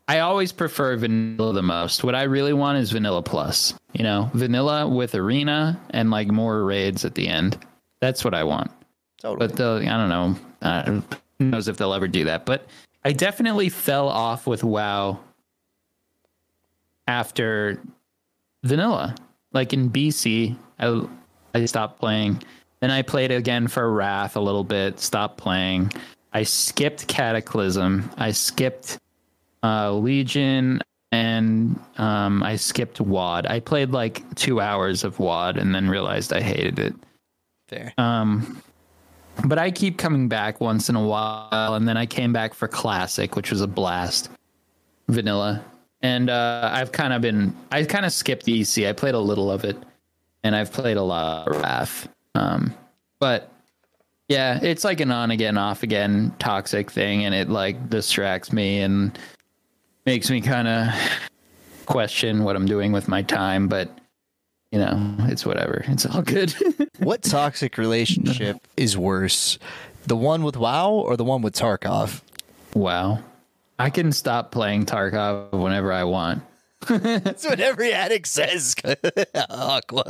I always prefer vanilla the most. What I really want is vanilla plus. You know, vanilla with arena and like more raids at the end. That's what I want. totally. But the I don't know. Uh, who knows if they'll ever do that? But I definitely fell off with WoW after vanilla. Like in BC, I I stopped playing. Then I played again for Wrath a little bit. Stopped playing. I skipped Cataclysm. I skipped uh, Legion, and um, I skipped WoD. I played like two hours of WoD and then realized I hated it. Fair. Um, but I keep coming back once in a while, and then I came back for Classic, which was a blast, vanilla. And uh, I've kind of been, I kind of skipped the EC. I played a little of it, and I've played a lot of Wrath. Um, but yeah, it's like an on again, off again toxic thing, and it like distracts me and makes me kind of question what I'm doing with my time. But you know, it's whatever. It's all good. what toxic relationship is worse, the one with WoW or the one with Tarkov? Wow. I can stop playing Tarkov whenever I want. That's what every addict says. Aqua.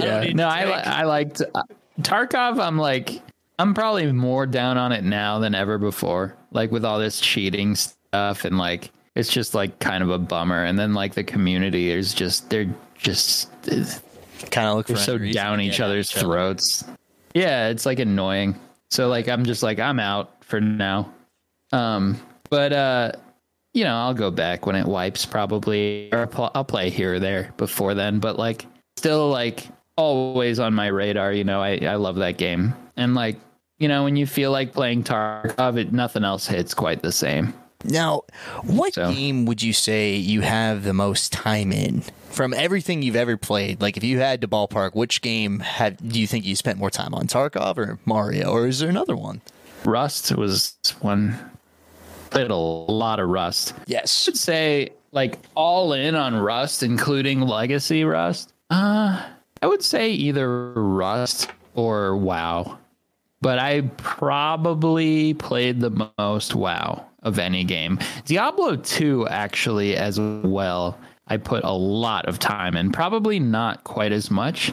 yeah. No, I I liked uh, Tarkov. I'm like I'm probably more down on it now than ever before. Like with all this cheating stuff and like it's just like kind of a bummer. And then like the community is just they're just kind of look for so down each other's other. throats. Yeah, it's like annoying. So like I'm just like I'm out for now. Um, but uh, you know I'll go back when it wipes probably, or I'll play here or there before then. But like still like always on my radar. You know I I love that game and like you know when you feel like playing Tarkov, it nothing else hits quite the same. Now, what So- game would you say you have the most time in from everything you've ever played? Like, if you had to ballpark, which game have do you think you spent more time on, Tarkov or Mario, or is there another one? Rust was one. Played a lot of Rust. Yes. I would say like all in on Rust, including Legacy Rust. Uh, I would say either Rust or WoW, but I probably played the most WoW of any game. Diablo 2 actually as well. I put a lot of time in, probably not quite as much.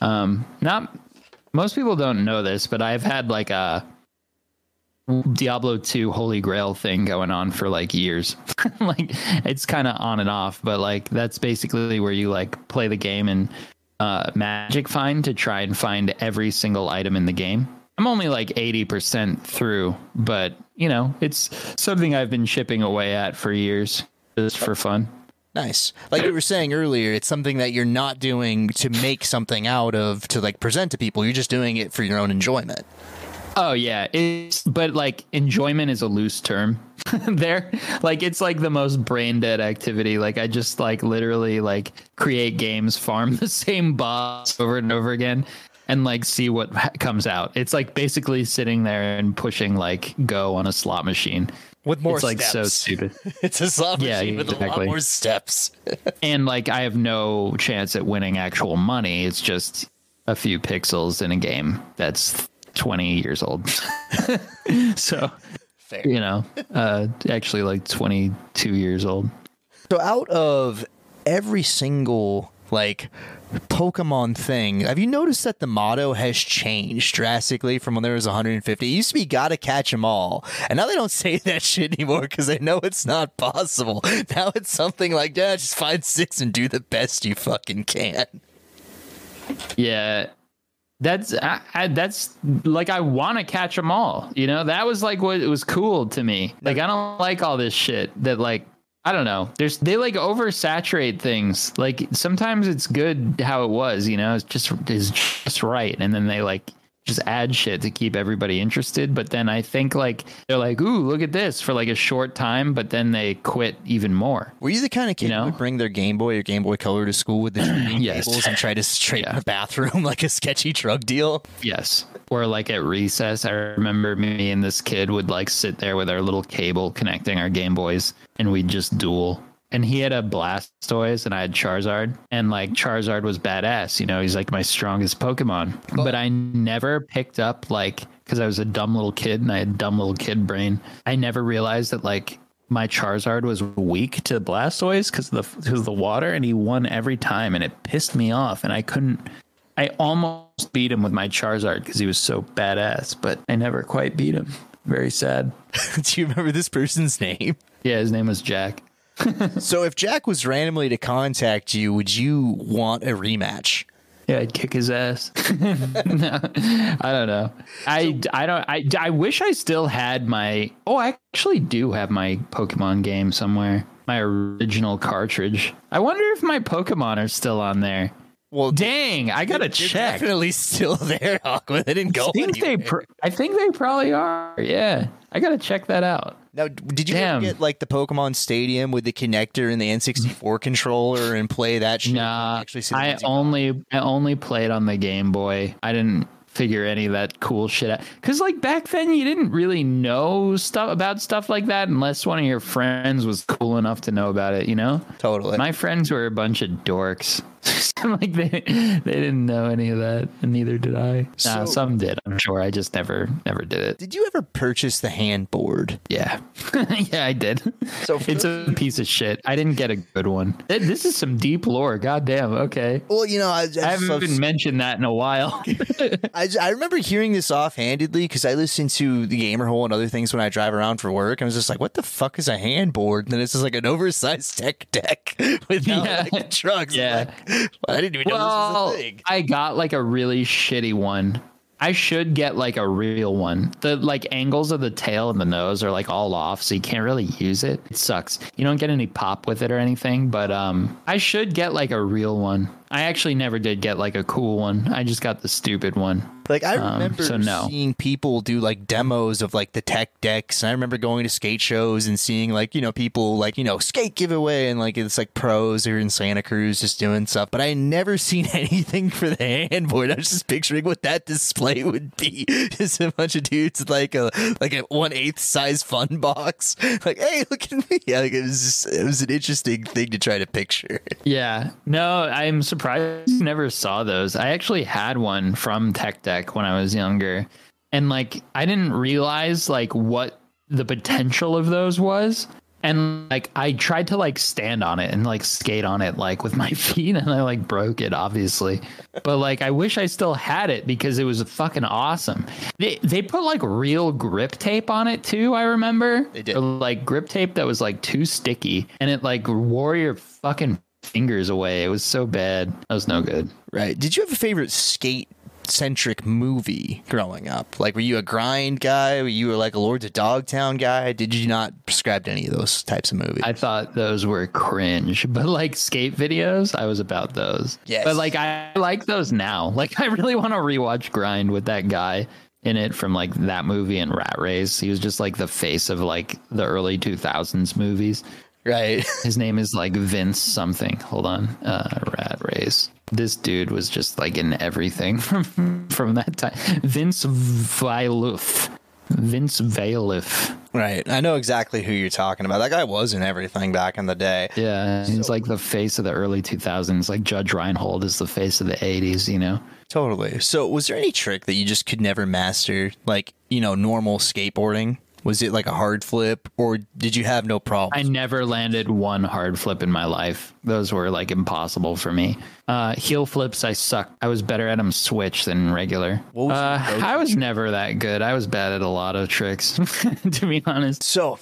Um, not most people don't know this, but I've had like a Diablo 2 Holy Grail thing going on for like years. like it's kind of on and off, but like that's basically where you like play the game and uh, magic find to try and find every single item in the game. I'm only like 80% through, but you know, it's something I've been chipping away at for years just for fun. Nice. Like you were saying earlier, it's something that you're not doing to make something out of to like present to people. You're just doing it for your own enjoyment. Oh yeah, it's but like enjoyment is a loose term there. Like it's like the most brain dead activity. Like I just like literally like create games, farm the same boss over and over again and like see what comes out. It's like basically sitting there and pushing like go on a slot machine. With more it's like so stupid. It's a slot Yeah, machine with a lot more steps. and like I have no chance at winning actual money. It's just a few pixels in a game that's 20 years old. so Fair. you know, uh, actually like 22 years old. So out of every single like Pokemon thing, have you noticed that the motto has changed drastically from when there was 150? It used to be "Gotta catch 'em all," and now they don't say that shit anymore because they know it's not possible. Now it's something like, "Yeah, just find six and do the best you fucking can." Yeah. That's I, I, that's like I want to catch them all. You know, that was like what it was cool to me. Like I don't like all this shit that like I don't know. There's they like oversaturate things. Like sometimes it's good how it was. You know, it's just is just right, and then they like just add shit to keep everybody interested. But then I think like they're like, ooh, look at this for like a short time, but then they quit even more. Were you the kind of kid You know? who would bring their Game Boy or Game Boy Color to school with the Yes. cables and try to straighten Yeah. the bathroom like a sketchy drug deal? Yes. Or like at recess, I remember me and this kid would like sit there with our little cable connecting our Game Boys and we'd just duel. And he had a Blastoise and I had Charizard. And like Charizard was badass, you know, he's like my strongest Pokemon. But I never picked up like because I was a dumb little kid and I had dumb little kid brain. I never realized that like my Charizard was weak to Blastoise because the because the water, and he won every time, and it pissed me off, and I couldn't. I almost beat him with my Charizard because he was so badass, but I never quite beat him. Very sad. Do you remember this person's name? Yeah, his name was Jack. So if Jack was randomly to contact you, would you want a rematch? Yeah, I'd kick his ass. no, I don't know. I, I don't. I, I wish I still had my. Oh, I actually do have my Pokemon game somewhere. My original cartridge. I wonder if my Pokemon are still on there. Well, Dang, I gotta they're check. definitely still there, Aqua. They didn't go I think they. Pr- I think they probably are. Yeah, I gotta check that out. Now, did you ever Damn. get like the Pokemon Stadium with the connector and the N64 mm. controller and play that shit? Nah, Actually I only I only played on the Game Boy. I didn't figure any of that cool shit out because like back then you didn't really know stuff about stuff like that unless one of your friends was cool enough to know about it. You know, totally. my friends were a bunch of dorks. like they they didn't know any of that, and neither did I. So- nah, some did. I'm sure. I just never never did it. did you ever purchase the handboard? Yeah, yeah, I did. So it's a piece of shit. I didn't get a good one. Th- This is some deep lore. God damn. Okay. Well, you know, I, I, I haven't even mentioned that in a while. I, I remember hearing this offhandedly because I listen to the Gamer Hole and other things when I drive around for work. I was just like, "What the fuck is a handboard?" And then it's just like an oversized tech deck with Yeah. like trucks. Yeah. like, I didn't even know this was a thing. I got like a really shitty one. I should get like a real one. The like angles of the tail and the nose are like all off, so you can't really use it. It sucks. You don't get any pop with it or anything, but um I should get like a real one. I actually never did get like a cool one. I just got the stupid one. Like I Um, remember so no. seeing people do like demos of like the tech decks. And I remember going to skate shows and seeing like you know people like you know skate giveaway and like it's like pros are in Santa Cruz just doing stuff. But I never seen anything for the handboard. I was just picturing what that display would be. Just a bunch of dudes like a like a one eighth size fun box. Like hey, look at me. Yeah, like it was just, it was an interesting thing to try to picture. Yeah. No, I'm surprised I never saw those. I actually had one from Tech Deck when I was younger. And like I didn't realize like what the potential of those was. And like I tried to like stand on it and like skate on it like with my feet and I like broke it obviously. But like I wish I still had it because it was fucking awesome. They they put like real grip tape on it too, I remember. They did. Or, like grip tape that was like too sticky and it like wore your fucking fingers away. It was so bad. That was no good. Right. Did you have a favorite skate centric movie growing up? Like, were you a grind guy? You were you like a Lords of Dogtown guy? Did you not prescribe to any of those types of movies? I thought those were cringe, but like skate videos, I was about those. Yes. But like I like those now. Like I really want to rewatch Grind with that guy in it from like that movie and Rat Race. He was just like the face of like the early 2000s movies. Right. His name is like Vince something. Hold on. Uh Rat Race. This dude was just like in everything from from that time. Vince Vieluf. Vince Vieluf. right. I know exactly who you're talking about. That guy was in everything back in the day. Yeah, he's like the face of the early 2000s. Like Judge Reinhold is the face of the 80s, you know? Totally. So, was there any trick that you just could never master? Like, you know, normal skateboarding? Was it like a hard flip or did you have no problem? I never landed one hard flip in my life. Those were like impossible for me. Uh, heel flips, I sucked. I was better at them switch than regular. What was uh, I was never that good. I was bad at a lot of tricks, to be honest. So,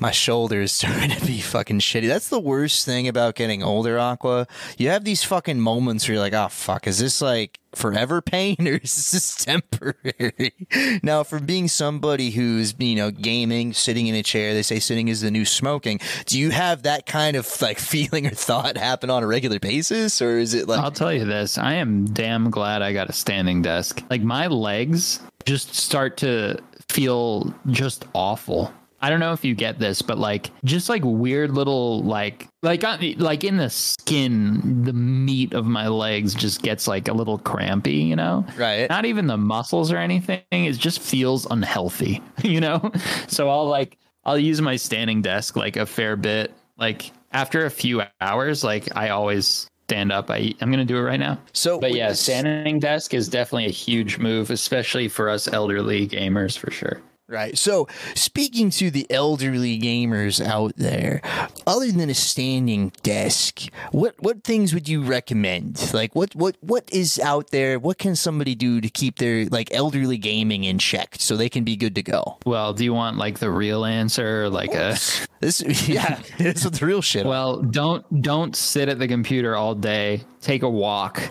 My shoulder is starting to be fucking shitty. That's the worst thing about getting older, Aqua. You have these fucking moments where you're like, oh, fuck, is this like forever pain or is this temporary? now, for being somebody who's, you know, gaming, sitting in a chair, they say sitting is the new smoking. Do you have that kind of like feeling or thought happen on a regular basis? Or is it like. I'll tell you this I am damn glad I got a standing desk. Like, my legs just start to feel just awful. I don't know if you get this, but like just like weird little like like uh, like in the skin, the meat of my legs just gets like a little crampy, you know? Right. Not even the muscles or anything. It just feels unhealthy, you know? So I'll like I'll use my standing desk like a fair bit. Like after a few hours, like I always stand up. I I'm gonna do it right now. So, but yeah, standing desk is definitely a huge move, especially for us elderly gamers for sure. Right. So, speaking to the elderly gamers out there, other than a standing desk, what what things would you recommend? Like, what what what is out there? What can somebody do to keep their like elderly gaming in check so they can be good to go? Well, do you want like the real answer, or like a This, yeah, this is the real shit. well, don't don't sit at the computer all day. Take a walk.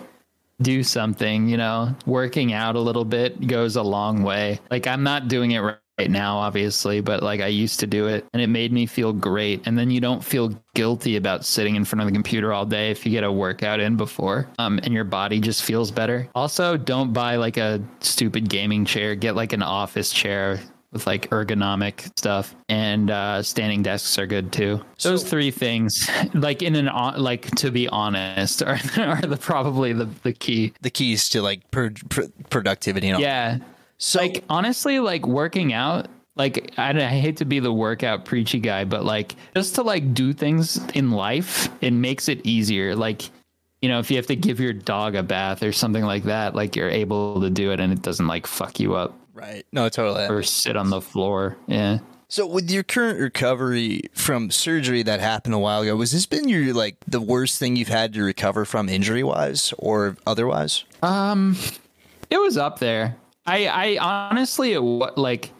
Do something, you know. Working out a little bit goes a long way. Like I'm not doing it right now obviously, but like I used to do it and it made me feel great. And then you don't feel guilty about sitting in front of the computer all day if you get a workout in before. Um and your body just feels better. Also, don't buy like a stupid gaming chair. Get like an office chair with like ergonomic stuff and uh, standing desks are good too. Those three things, like in an hon- like to be honest, are, are the probably the the key. the keys to like per, pr productivity and all. Yeah, So, like honestly, like working out. Like I, I hate to be the workout preachy guy, but like just to like do things in life, it makes it easier. Like you know, if you have to give your dog a bath or something like that, like you're able to do it and it doesn't like fuck you up right. No, totally. or sit on the floor. Yeah. So with your current recovery from surgery that happened a while ago, was this been your like the worst thing you've had to recover from injury wise or otherwise? Um, it was up there. I, I honestly, like,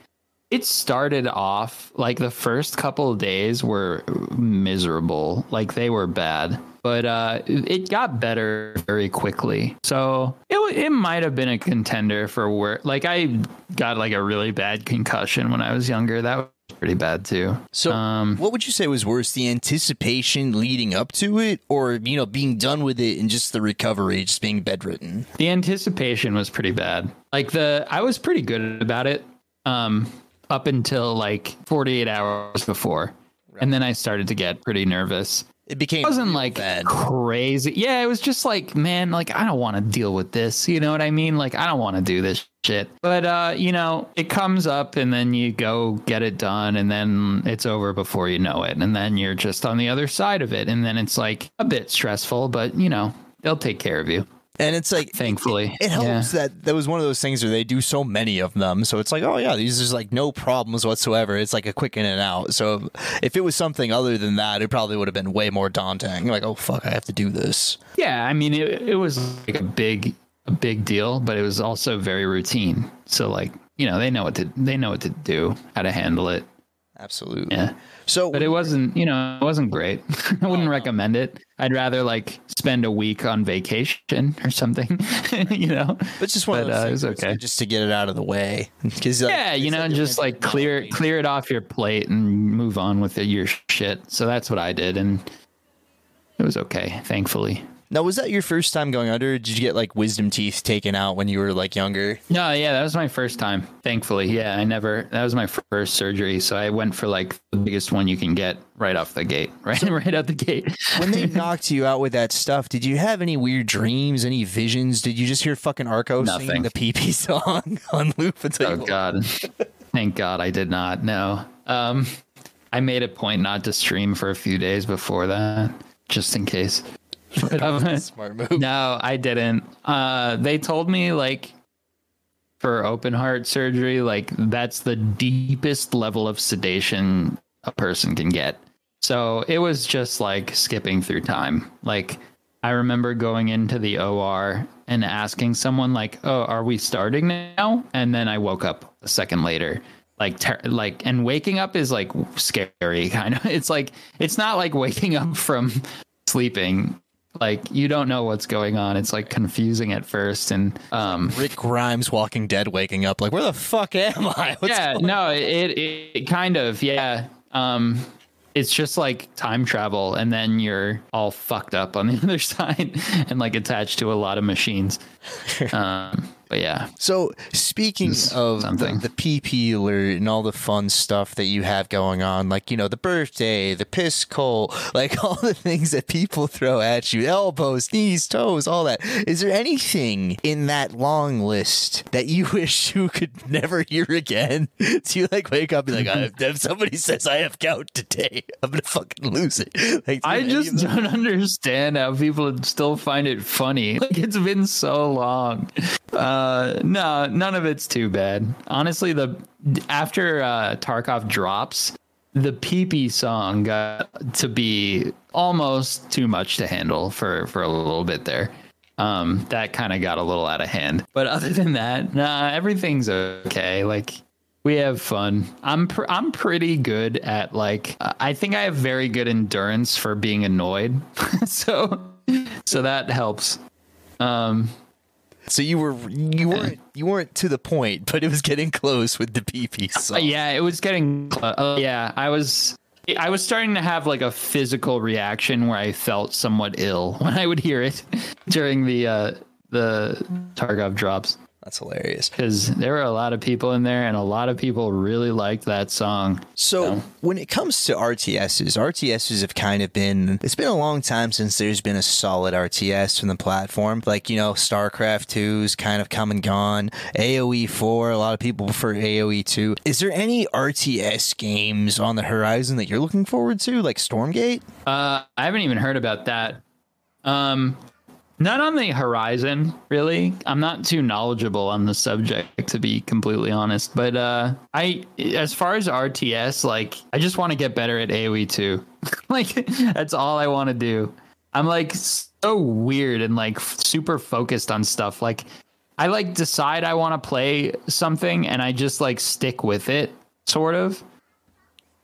it started off like the first couple of days were miserable. Like they were bad, but uh, it got better very quickly. So it it might have been a contender for where. Like I got like a really bad concussion when I was younger. That pretty bad too. So Um, what would you say was worse, the anticipation leading up to it or you know being done with it and just the recovery, just being bedridden? The anticipation was pretty bad. Like the I was pretty good about it um up until like 48 hours before. And then I started to get pretty nervous. It became It wasn't like bad. crazy. Yeah, it was just like, man, like I don't want to deal with this. You know what I mean? Like I don't want to do this shit. But uh, you know, it comes up and then you go get it done and then it's over before you know it. And then you're just on the other side of it. And then it's like a bit stressful, but you know, they'll take care of you. And it's like Thankfully. it Yeah. helps that that was one of those things where they do so many of them. So it's like, oh yeah, these is like no problems whatsoever. It's like a quick in and out. So if it was something other than that, it probably would have been way more daunting. Like, oh fuck, I have to do this. Yeah, I mean it, it was like a big a big deal, but it was also very routine. So like, you know, they know what to they know what to do, how to handle it. Absolutely. Yeah. So But it wasn't, you know, it wasn't great. I wouldn't recommend it. I'd rather like spend a week on vacation or something, you know. But just one But, uh, things okay. just to get it out of the way. Because Yeah, you know, just like clear clear it off your plate and move on with your shit. So that's what I did and it was okay, thankfully. Now, was that your first time going under? Did you get like wisdom teeth taken out when you were like younger? No, yeah, that was my first time. Thankfully, yeah, I never. That was my first surgery, so I went for like the biggest one you can get right off the gate, right, right out the gate. When they knocked you out with that stuff, did you have any weird dreams, any visions? Did you just hear fucking Arco singing Nothing. the pee pee song on loop until oh you God, thank God I did not. No, um, I made a point not to stream for a few days before that, just in case. But, Smart move. No, I didn't. Uh, they told me like for open heart surgery, like that's the deepest level of sedation a person can get. So it was just like skipping through time. Like I remember going into the OR and asking someone like, "Oh, are we starting now?" And then I woke up a second later. like ter- like and waking up is like scary kind of it's like it's not like waking up from sleeping like you don't know what's going on. It's like confusing at first and um Rick Grimes, Walking Dead, waking up like, where the fuck am I? What's yeah no it, it it kind of yeah. Um it's just like time travel and then you're all fucked up on the other side and like attached to a lot of machines. Um but yeah So speaking Is of the, something. the PP alert and all the fun stuff that you have going on, like you know the birthday, the piss coal, like all the things that people throw at you, elbows, knees, toes, all that. Is there anything in that long list that you wish you could never hear again? Do you like wake up and be like, "I- if somebody says I have gout today, I'm gonna fucking lose it? Like, I just don't understand how people still find it funny. Like it's been so long. Uh, no, none of it's too bad. Honestly, the after uh, Tarkov drops, the peepee song got to be almost too much to handle for for a little bit there. Um, that kind of got a little out of hand. But other than that, nah, everything's okay. Like we have fun. I'm pr- I'm pretty good at like I think I have very good endurance for being annoyed. so so that helps. Um So you were you weren't you weren't to the point, but it was getting close with the PP uh, song. yeah, it was getting cl- uh, yeah, I was I was starting to have like a physical reaction where I felt somewhat ill when I would hear it during the uh the Tarkov drops. That's hilarious. because there were a lot of people in there and a lot of people really liked that song So No. when it comes to RTSs, RTSs have kind of been it's been a long time since there's been a solid RTS from the platform. Like, you know, StarCraft 2's kind of come and gone. AoE 4, a lot of people prefer AoE 2. Is there any RTS games on the horizon that you're looking forward to, like Stormgate? uh i haven't even heard about that um not on the horizon really. I'm not too knowledgeable on the subject to be completely honest. But uh i as far as rts like i just want to get better at aoe 2 like that's all i want to do. I'm like so weird and like super focused on stuff. Like i like decide i want to play something and i just like stick with it sort of.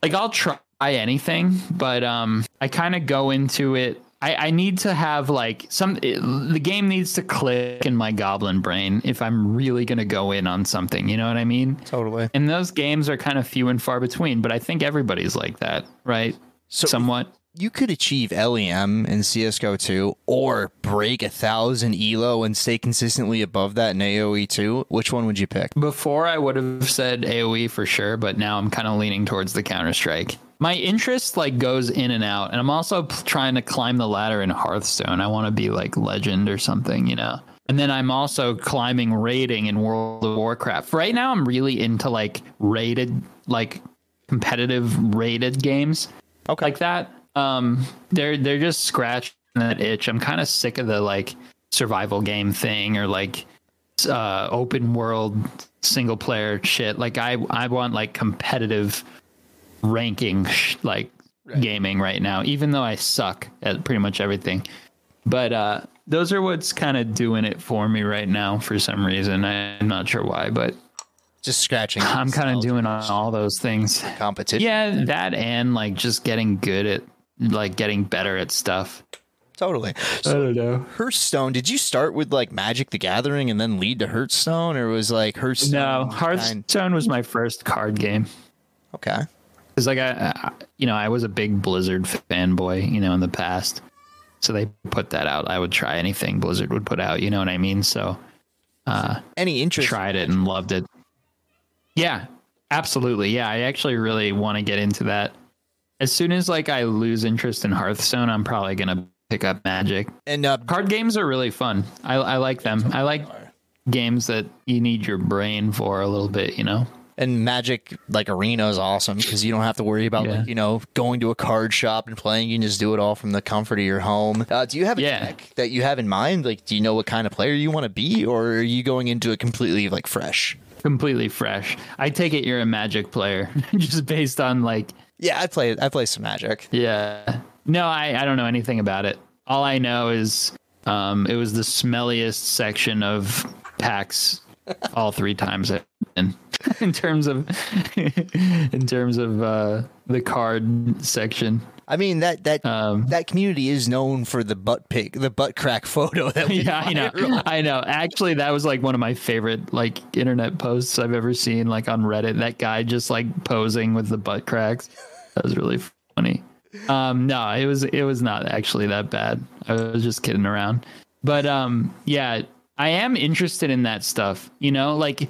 Like I'll try anything, but um, I kind of go into it. I, I need to have like some. It, the game needs to click in my goblin brain if I'm really gonna go in on something. You know what I mean? Totally. And those games are kind of few and far between. But I think everybody's like that, right? So Somewhat. you could achieve LEM in CSGO 2 or break a thousand ELO and stay consistently above that in AoE 2. Which one would you pick? Before I would have said AoE for sure, but now I'm kind of leaning towards the Counter Strike. My interest like goes in and out, and I'm also p- trying to climb the ladder in Hearthstone. I want to be like legend or something, you know. And then I'm also climbing rating in World of Warcraft. Right now, I'm really into like rated, like competitive rated games, Okay. like that. Um, they're they're just scratching that itch. I'm kind of sick of the like survival game thing or like uh, open world single player shit. Like I I want like competitive ranking sh- like gaming right now, even though I suck at pretty much everything. But uh, those are what's kind of doing it for me right now for some reason. I'm not sure why, but Just scratching. I'm kind of doing all those things. competition. Yeah, that and like just getting good at like getting better at stuff. totally. I don't know. Hearthstone. Did you start with like Magic the Gathering and then lead to Hearthstone, or was like Hearthstone? No, kind- Hearthstone was my first card game. Okay. Because like I, I, you know, I was a big Blizzard fanboy, you know, in the past. So they put that out. I would try anything Blizzard would put out. You know what I mean? So uh, Any interest? tried it and loved it. Yeah, absolutely. Yeah, I actually really want to get into that. As soon as like I lose interest in Hearthstone, I'm probably gonna pick up Magic. And uh, Card games are really fun. I, I like them. I like games that you need your brain for a little bit. You know. And Magic like Arena is awesome because you don't have to worry about Yeah. like you know going to a card shop and playing. You can just do it all from the comfort of your home. Uh, do you have a Yeah. deck that you have in mind? Like, do you know what kind of player you want to be, or are you going into it completely like fresh? completely fresh. I take it you're a magic player just based on like Yeah, I play. I play some Magic. yeah. No, I I don't know anything about it. All I know is um it was the smelliest section of packs all three times been. in terms of in terms of uh, the card section. I mean that that Um, that community is known for the butt pic, the butt crack photo that yeah, I know. I know. Actually, that was like one of my favorite like internet posts I've ever seen. Like on Reddit, that guy just like posing with the butt cracks. That was really funny. Um, no, it was it was not actually that bad. I was just kidding around. But um, yeah, I am interested in that stuff. You know, like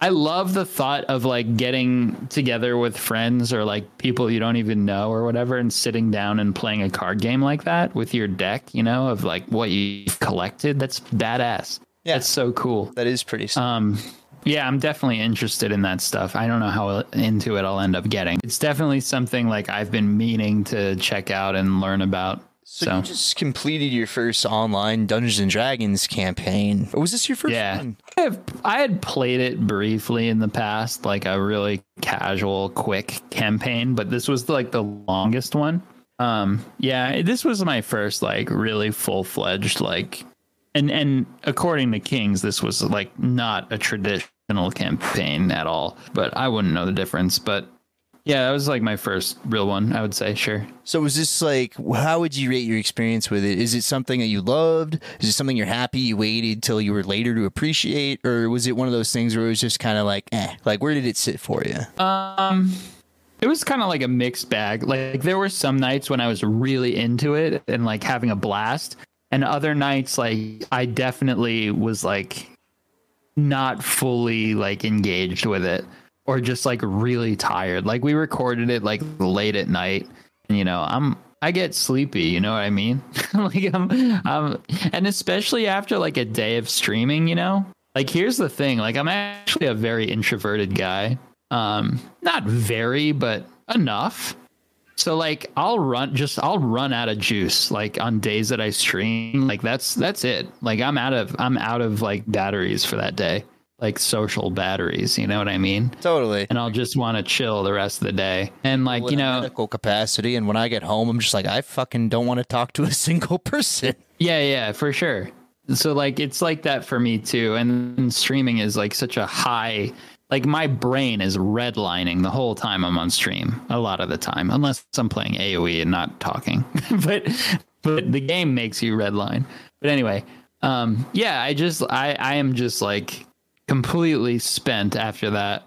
I love the thought of like getting together with friends or like people you don't even know or whatever and sitting down and playing a card game like that with your deck, you know, of like what you've collected. That's badass. Yeah. That's so cool. That is pretty. s- Um, yeah, I'm definitely interested in that stuff. I don't know how into it I'll end up getting. It's definitely something like I've been meaning to check out and learn about. So, So, you just completed your first online Dungeons and Dragons campaign. Or was this your first yeah, one? I, have, I had played it briefly in the past, like a really casual, quick campaign, but this was like the longest one. Um, yeah, this was my first like really full fledged like, and and according to Kings, this was like not a traditional campaign at all. But I wouldn't know the difference. But yeah, that was like my first real one. I would say sure. So was this like how would you rate your experience with it? Is it something that you loved? Is it something you're happy you waited till you were later to appreciate, or was it one of those things where it was just kind of like, eh, like where did it sit for you? Um, it was kind of like a mixed bag. Like there were some nights when I was really into it and like having a blast, and other nights like I definitely was like not fully like engaged with it or just like really tired. Like we recorded it like late at night, you know, I'm I get sleepy, you know what I mean? like I'm um and especially after like a day of streaming, you know? Like here's the thing, like I'm actually a very introverted guy. Um not very, but enough. So like I'll run just I'll run out of juice like on days that I stream. Like that's that's it. Like I'm out of I'm out of like batteries for that day. Like social batteries, you know what I mean? Totally. And I'll just want to chill the rest of the day. And like, you know, medical capacity, and when I get home, I'm just like, I fucking don't want to talk to a single person. Yeah, yeah, for sure. So like it's like that for me too. And streaming is like such a high like my brain is redlining the whole time I'm on stream a lot of the time unless I'm playing AoE and not talking. but but the game makes you redline. But anyway, um yeah, I just I I am just like completely spent after that.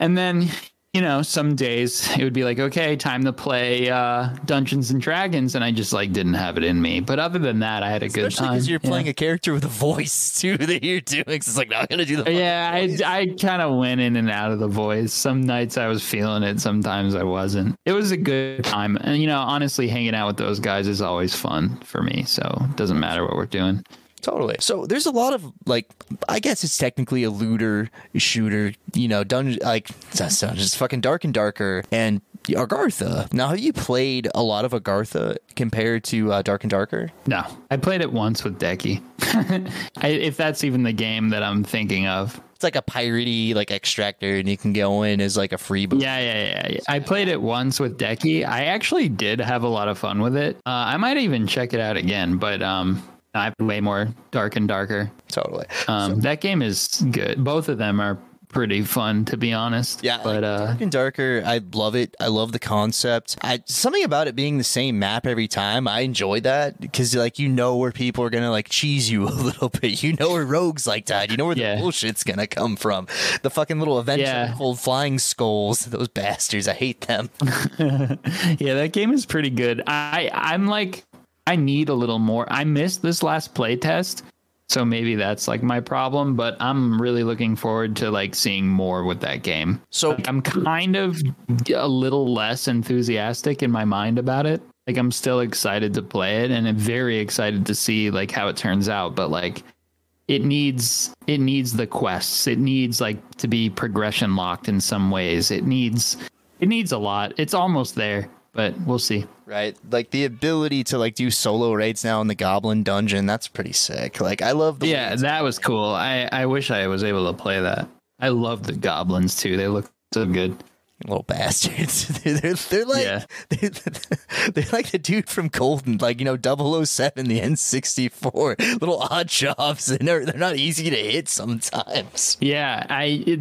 And then you know, some days it would be like, okay, time to play uh, Dungeons and Dragons, and I just like didn't have it in me. But other than that, I had a good Especially time. because you're Yeah. playing a character with a voice too that you're doing. So it's like, no, I'm gonna do the. Yeah, I. I kind of went in and out of the voice. Some nights I was feeling it, sometimes I wasn't. It was a good time. And, you know, honestly, hanging out with those guys is always fun for me. So it doesn't matter what we're doing. Totally. So there's a lot of like, I guess it's technically a looter shooter. You know, dungeon like that's not just fucking dark and darker and Agartha. Now, have you played a lot of Agartha compared to uh, Dark and Darker? No, I played it once with Decky. If that's even the game that I'm thinking of. It's like a piratey like extractor, and you can go in as like a free. boost. Yeah, yeah, yeah, yeah. I played it once with Decky. I actually did have a lot of fun with it. Uh, I might even check it out again, but um, I have way more dark and darker. totally. Um, that game is good. Both of them are pretty fun, to be honest. Yeah, but uh, Dark and Darker, I love it. I love the concept. I something about it being the same map every time. I enjoy that because like you know where people are gonna like cheese you a little bit. You know where rogues like that. You know where the Yeah. bullshit's gonna come from. The fucking little event Yeah. called flying skulls. Those bastards. I hate them. yeah, that game is pretty good. I I'm like I need a little more. I missed this last playtest, so maybe that's like my problem. But I'm really looking forward to like seeing more with that game. So Like, I'm kind of a little less enthusiastic in my mind about it. Like I'm still excited to play it, and I'm very excited to see like how it turns out. But like it needs it needs the quests. It needs like to be progression locked in some ways. It needs it needs a lot. It's almost there, but we'll see. right, like the ability to like do solo raids now in the Goblin Dungeon. That's pretty sick. Like I love the Yeah, that was cool. I I wish I was able to play that. I love the goblins too. They look so good. little bastards. they're, they're, they're like Yeah. they're, they're like the dude from Golden, like you know 007, the N64, little odd jobs, and they're they're not easy to hit sometimes. Yeah, I it,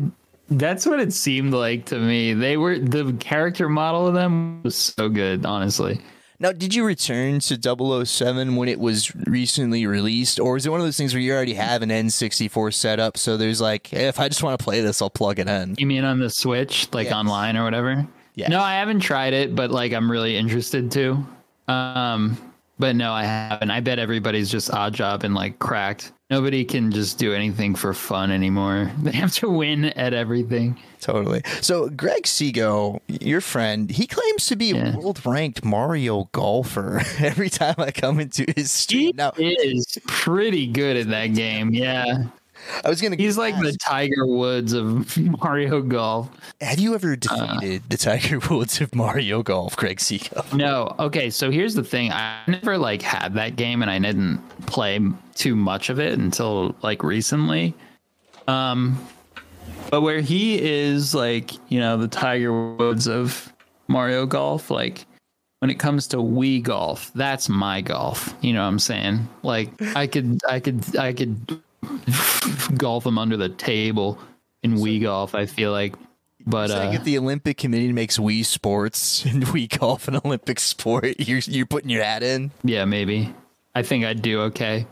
That's what it seemed like to me. They were the character model of them was so good, honestly. Now, did you return to 007 when it was recently released, or is it one of those things where you already have an N64 setup? So there's like, hey, if I just want to play this, I'll plug it in. You mean on the Switch, like Yes. online or whatever? Yeah. No, I haven't tried it, but like I'm really interested to. Um, but no, I haven't. I bet everybody's just odd job and like cracked. Nobody can just do anything for fun anymore. They have to win at everything. Totally. So, Greg Seago, your friend, he claims to be a Yeah. world ranked Mario golfer every time I come into his street. He. Now, is pretty good at that game. Yeah. I was going to He's like the Tiger Woods of Mario Golf. Have you ever Uh. defeated the Tiger Woods of Mario Golf, Greg Seago? No. Okay. So here's the thing. I never like had that game, and I didn't play too much of it until like recently. Um, but where he is like, you know, the Tiger Woods of Mario Golf, like when it comes to Wii golf, that's my golf. You know what I'm saying? Like I could, I could, I could golf them under the table in Wii golf. I feel like, but uh, if the Olympic Committee makes Wii Sports and Wii Golf an Olympic sport, you're you're putting your hat in. Yeah, maybe. I think I'd do okay.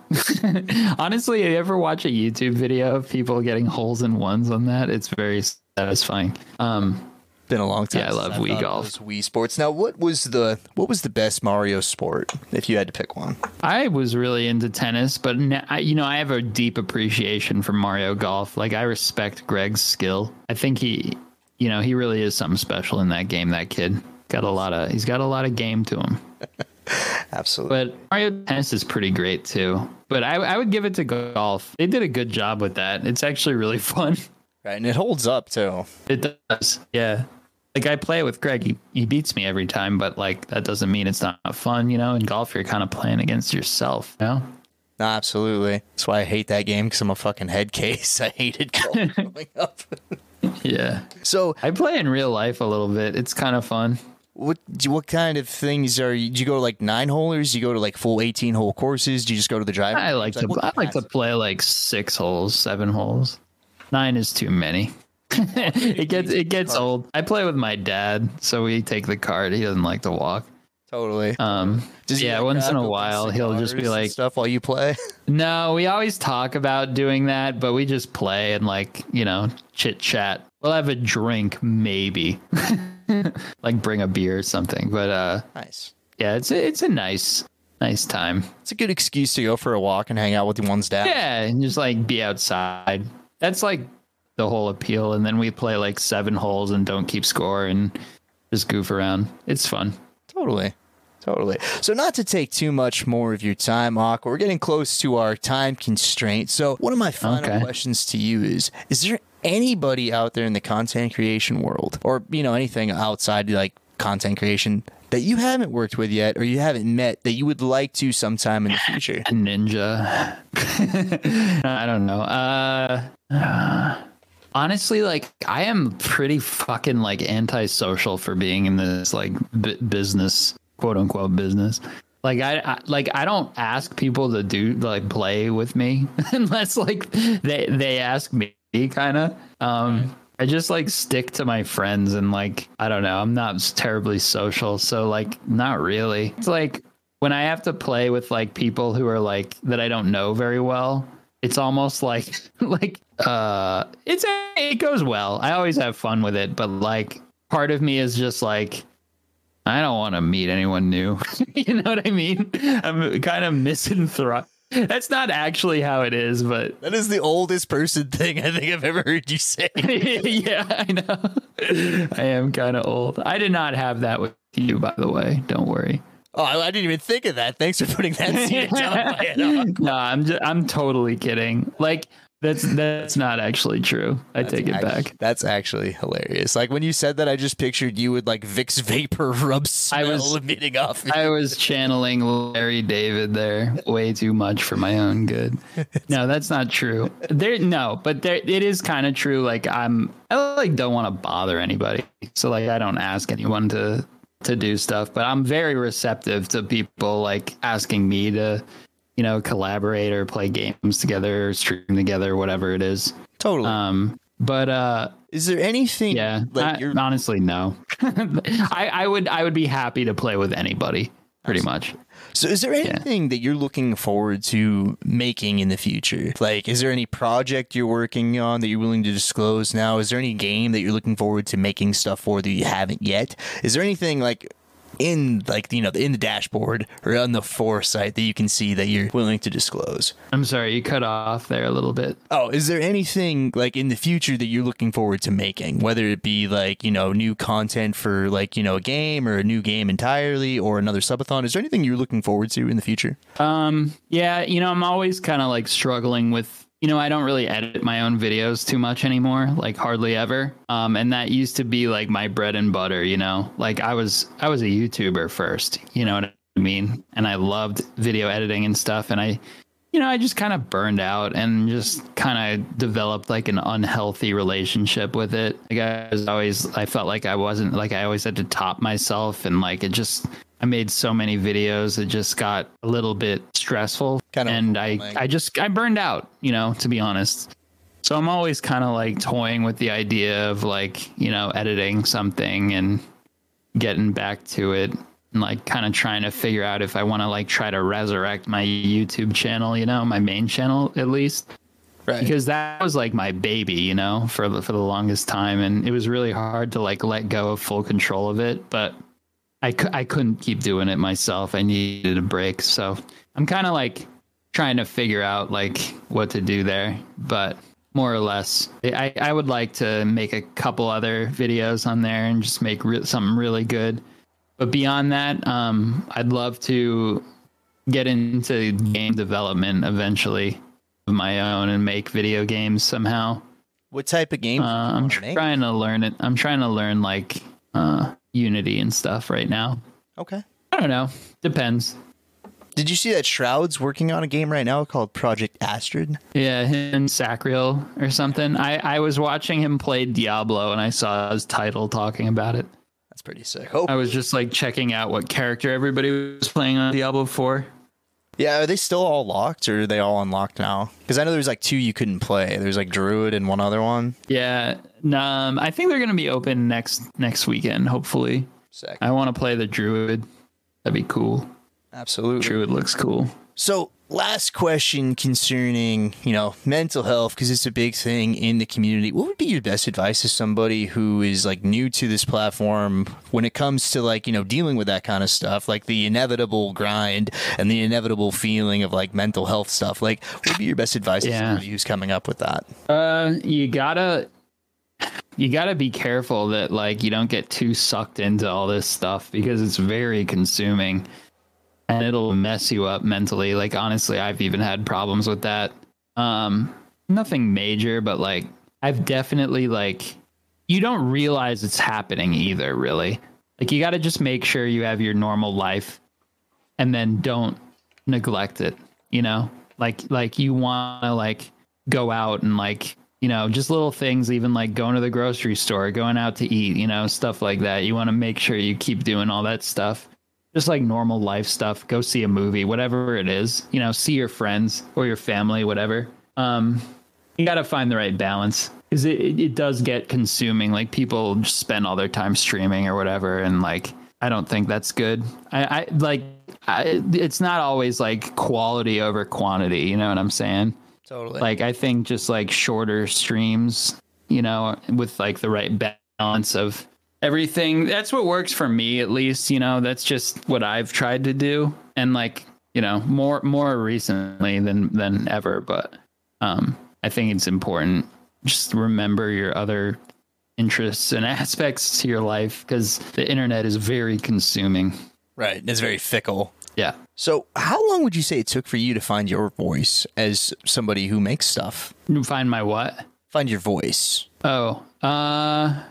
Honestly, if you ever watch a YouTube video of people getting holes in ones on that? It's very satisfying. Um, Been a long time. Yeah, I love Wii golf. Wii Sports. Now, what was the what was the best Mario sport if you had to pick one? I was really into tennis, but you know, I have a deep appreciation for Mario Golf. Like, I respect Greg's skill. I think he, you know, he really is something special in that game. That kid got a lot of, he's got a lot of game to him. Absolutely. But Mario Tennis is pretty great too. But I, I would give it to golf. They did a good job with that. It's actually really fun. right, and it holds up too. It does. Yeah. Like I play with Greg. He, he beats me every time, but like that doesn't mean it's not fun, you know? In golf, you're kind of playing against yourself, you know? No, absolutely. That's why I hate that game because I'm a fucking head case. I hated golf growing up. Yeah. So, I play in real life a little bit. It's kind of fun. what what kind of things are you? Do you go to like nine holers? Do you go to like full 18 hole courses? Do you just go to the driving? I like to what I like to play like six holes, seven holes. Nine is too many. it gets it gets old. I play with my dad, so we take the cart. He doesn't like to walk. Totally. Um, Does yeah, like, once in a while he'll just be like, stuff while you play. No, we always talk about doing that, but we just play and like, you know, chit chat. We'll have a drink, maybe. like bring a beer or something. But uh nice. yeah, it's a, it's a nice nice time. It's a good excuse to go for a walk and hang out with the ones dad. Yeah, and just like be outside. That's like the whole appeal. And then we play like seven holes and don't keep score and just goof around. It's fun. Totally. Totally. So, not to take too much more of your time, Aqua, we're getting close to our time constraint. So, one of my final Okay. questions to you is Is there anybody out there in the content creation world, or, you know, anything outside like content creation that you haven't worked with yet or you haven't met that you would like to sometime in the future? A ninja. I don't know. Uh, uh, honestly, like I am pretty fucking like antisocial for being in this like b- business, quote unquote business. Like I, I like I don't ask people to do like play with me unless like they they ask me kind of. Um I just like stick to my friends and like I don't know, I'm not terribly social, so like not really. It's like when I have to play with like people who are like that I don't know very well, it's almost like like uh it's it goes well. I always have fun with it, but like part of me is just like I don't want to meet anyone new. you know what I mean? I'm kind of misanthropic. That's not actually how it is, but That is the oldest person thing I think I've ever heard you say. yeah, I know. I am kind of old. I did not have that with you, by the way. Don't worry. Oh, I I didn't even think of that. Thanks for putting that seed down my head. Oh, Aqua. no, I'm just, I'm totally kidding. Like that's that's not actually true. I take it Act- back. That's actually hilarious. Like when you said that, I just pictured you with like Vicks vapor rub smell was- emitting off. I was channeling Larry David there way too much for my own good. No, that's not true. There no, but there it is kind of true. Like I'm I like don't want to bother anybody. So like I don't ask anyone to to do stuff, but I'm very receptive to people like asking me to, you know, collaborate or play games together, or stream together, whatever it is. totally. Um But uh, Is there anything? yeah, like I- you're honestly, no. I, I would I would be happy to play with anybody, pretty much. So, is there anything that you're looking forward to making in the future? Like, is there any project you're working on that you're willing to disclose now? Is there any game that you're looking forward to making stuff for that you haven't yet? Is there anything like in like you know in the dashboard or on the foresight that you can see that you're willing to disclose? I'm sorry, you cut off there a little bit. Oh, is there anything like in the future that you're looking forward to making? Whether it be like, you know, new content for like, you know, a game or a new game entirely or another subathon. Is there anything you're looking forward to in the future? Um, yeah, you know, I'm always kind of like struggling with, you know, I don't really edit my own videos too much anymore, like hardly ever. Um, and that used to be like my bread and butter, you know. Like I was I was a YouTuber first, you know what I mean? And I loved video editing and stuff and I you know, I just kind of burned out and just kind of developed like an unhealthy relationship with it. Like I was always, I felt like I wasn't, like I always had to top myself and like it just, I made so many videos, it just got a little bit stressful. Kinda and I. I just, I burned out, you know, to be honest. So I'm always kind of like toying with the idea of like, you know, editing something and getting back to it and like kind of trying to figure out if I want to like try to resurrect my YouTube channel, you know, my main channel at least, Right. because that was like my baby, you know, for the, for the longest time, and it was really hard to like let go of full control of it, but I cou- I couldn't keep doing it myself. I needed a break, so I'm kind of like trying to figure out like what to do there, but more or less, I I would like to make a couple other videos on there and just make re- something really good. But beyond that, um, I'd love to get into game development eventually of my own and make video games somehow. What type of game? Uh, I'm trying to learn it. I'm trying to learn like uh, Unity and stuff right now. Okay. I don't know. Depends. Did you see that Shroud's working on a game right now called Project Astrid? Yeah, him Sacriel or something. I, I was watching him play Diablo and I saw his title talking about it. That's pretty sick. Oh, I was just like checking out what character everybody was playing on Diablo 4. Yeah. Are they still all locked or are they all unlocked now? Because I know there's like two you couldn't play. There's like Druid and one other one. Yeah, um, I think they're gonna be open next next weekend. Hopefully, Sick. I want to play the Druid. That'd be cool. Absolutely. Druid looks cool. So, last question concerning, you know, mental health because it's a big thing in the community. What would be your best advice to somebody who is like new to this platform when it comes to like, you know, dealing with that kind of stuff, like the inevitable grind and the inevitable feeling of like mental health stuff? Like, what would be your best advice to somebody who's coming up with that? Uh, you gotta you gotta be careful that like you don't get too sucked into all this stuff because it's very consuming and it'll mess you up mentally. Like honestly, I've even had problems with that. Um, nothing major, but like I've definitely like you don't realize it's happening either. Really, like you got to just make sure you have your normal life, and then don't neglect it. You know, like like you want to like go out and like you know just little things even like going to the grocery store going out to eat you know stuff like that you want to make sure you keep doing all that stuff just like normal life stuff. Go see a movie whatever it is you know see your friends or your family whatever. Um you got to find the right balance because it, it, it does get consuming. Like people just spend all their time streaming or whatever and like i don't think that's good. I, I like I, it's not always like quality over quantity you know what i'm saying? Totally. like i think just like shorter streams you know with like the right balance of everything that's what works for me at least you know that's just what i've tried to do and like you know more more recently than than ever but um i think it's important just remember your other interests and aspects to your life because the internet is very consuming right. It's very fickle. yeah So, how long would you say it took for you to find your voice as somebody who makes stuff? find my what Find your voice. Oh, uh,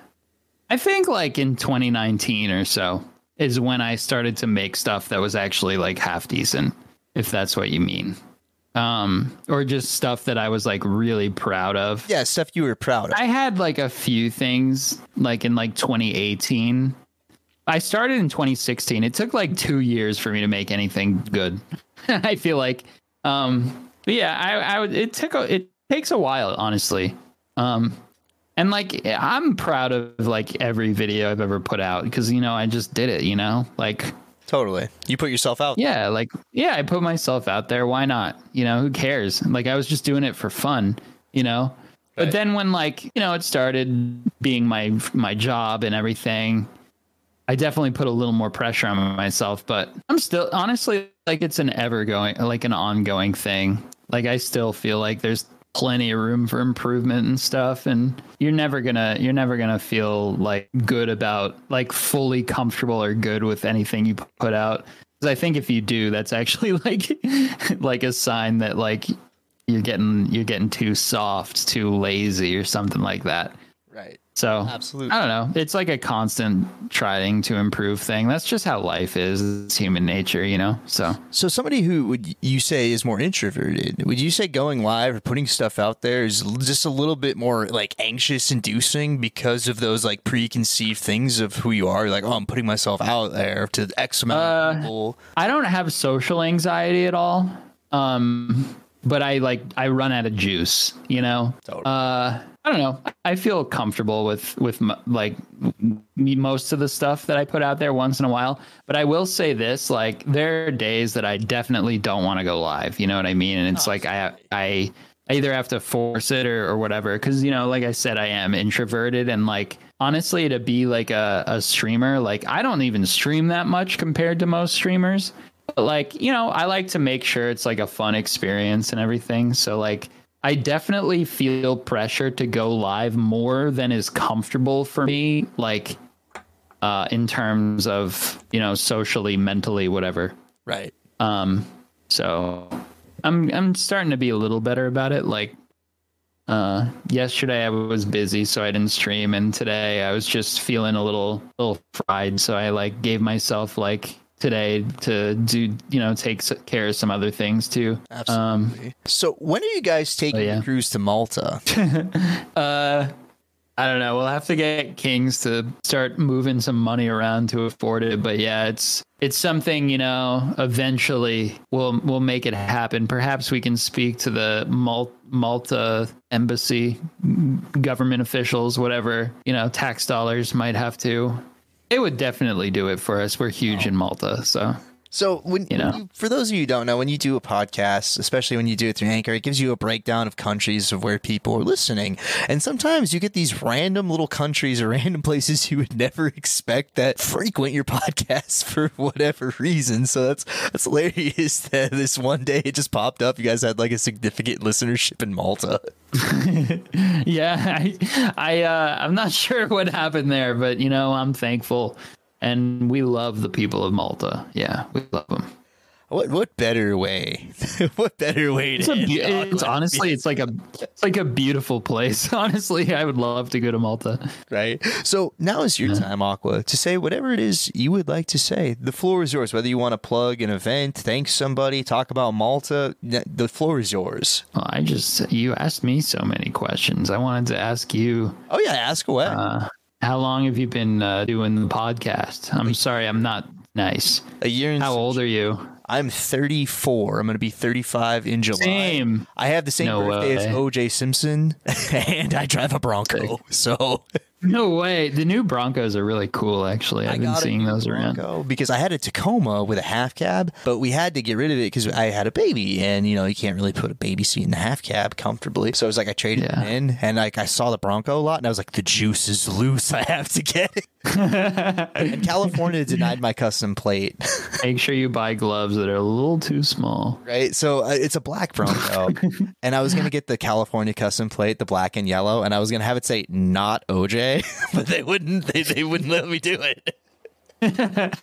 I think like in 2019 or so is when I started to make stuff that was actually like half decent, if that's what you mean. Um, or just stuff that I was like really proud of. Yeah, stuff you were proud of. I had like a few things like in like 2018. I started in 2016. It took like two years for me to make anything good. I feel like, um, yeah, I, I would, it took, a, it takes a while, honestly. Um, And like I'm proud of like every video I've ever put out because you know I just did it, you know? Like Totally. You put yourself out. yeah, like yeah, I put myself out there. Why not? You know, who cares? Like I was just doing it for fun, you know? But then when like, you know, it started being my my job and everything, I definitely put a little more pressure on myself, but I'm still honestly like it's an ever going like an ongoing thing. Like I still feel like there's plenty of room for improvement and stuff and you're never to you're never to feel like good about like fully comfortable or good with anything you put out. Cuz I think if you do, that's actually like like a sign that like you're getting you're getting too soft, too lazy or something like that. Right. So Absolutely. I don't know. It's like a constant trying to improve thing. That's just how life is. It's human nature, you know. So So somebody who would you say is more introverted, would you say going live or putting stuff out there is just a little bit more like anxious inducing because of those like preconceived things of who you are? Like, oh, I'm putting myself out there to X amount Uh, of people. I don't have social anxiety at all. Um, but I like I run out of juice, you know. Totally. Uh, I don't know. I feel comfortable with with like me most of the stuff that I put out there once in a while. But I will say this: like there are days that I definitely don't want to go live. You know what I mean? And it's oh, like I I I either have to force it or, or whatever. Because you know, like I said, I am introverted and like honestly, to be like a, a streamer, like I don't even stream that much compared to most streamers. But like you know, I like to make sure it's like a fun experience and everything. So like. I definitely feel pressure to go live more than is comfortable for me, like uh, in terms of you know socially, mentally, whatever. Right. Um, so I'm I'm starting to be a little better about it. Like uh, yesterday I was busy, so I didn't stream, and today I was just feeling a little little fried, so I like gave myself like today to do you know take care of some other things too. Um, Absolutely. so when are you guys taking yeah. the cruise to Malta? Uh, I don't know. We'll have to get Kings to start moving some money around to afford it. But yeah, it's it's something you know. Eventually, we'll we'll make it happen. Perhaps we can speak to the Mal- Malta embassy, government officials, whatever you know, tax dollars might have to. It would definitely do it for us. We're huge in Malta, so So when, You know. you, for those of you who don't know, when you do a podcast, especially when you do it through Anchor, it gives you a breakdown of countries of where people are listening. And sometimes you get these random little countries or random places you would never expect that frequent your podcast for whatever reason. So that's that's hilarious that this one day it just popped up. You guys had like a significant listenership in Malta. yeah, I, I uh, I'm not sure what happened there, but you know, I'm thankful, and we love the people of Malta. Yeah, we love them. What what better way? what better way It's, a, it's honestly, it's like a, it's like a beautiful place. Honestly, I would love to go to Malta. right? So now is your time, Aqua, to say whatever it is you would like to say. The floor is yours. Whether you want to plug an event, thank somebody, talk about Malta, the floor is yours. Well, I just, you asked me so many questions. I wanted to ask you, Oh yeah, ask away. uh, how long have you been uh, doing the podcast? I'm sorry, I'm not nice. a year and How old are you? I'm 34. I'm going to be 35 in July. Same. I have the same No birthday as. OJ Simpson, and I drive a Bronco. So No way. The new Broncos are really cool, actually. I've been seeing those around. Because I had a Tacoma with a half cab, but we had to get rid of it because I had a baby, and you know you can't really put a baby seat in the half cab comfortably. So I was like, I traded Yeah. it in, and like I saw the Bronco a lot, and I was like, the juice is loose. I have to get it. and California denied my custom plate, Make sure you buy gloves that are a little too small. right? So uh, it's a black Bronco, and I was gonna get the California custom plate, the black and yellow, and I was gonna have it say not OJ, but they wouldn't. They, they wouldn't let me do it.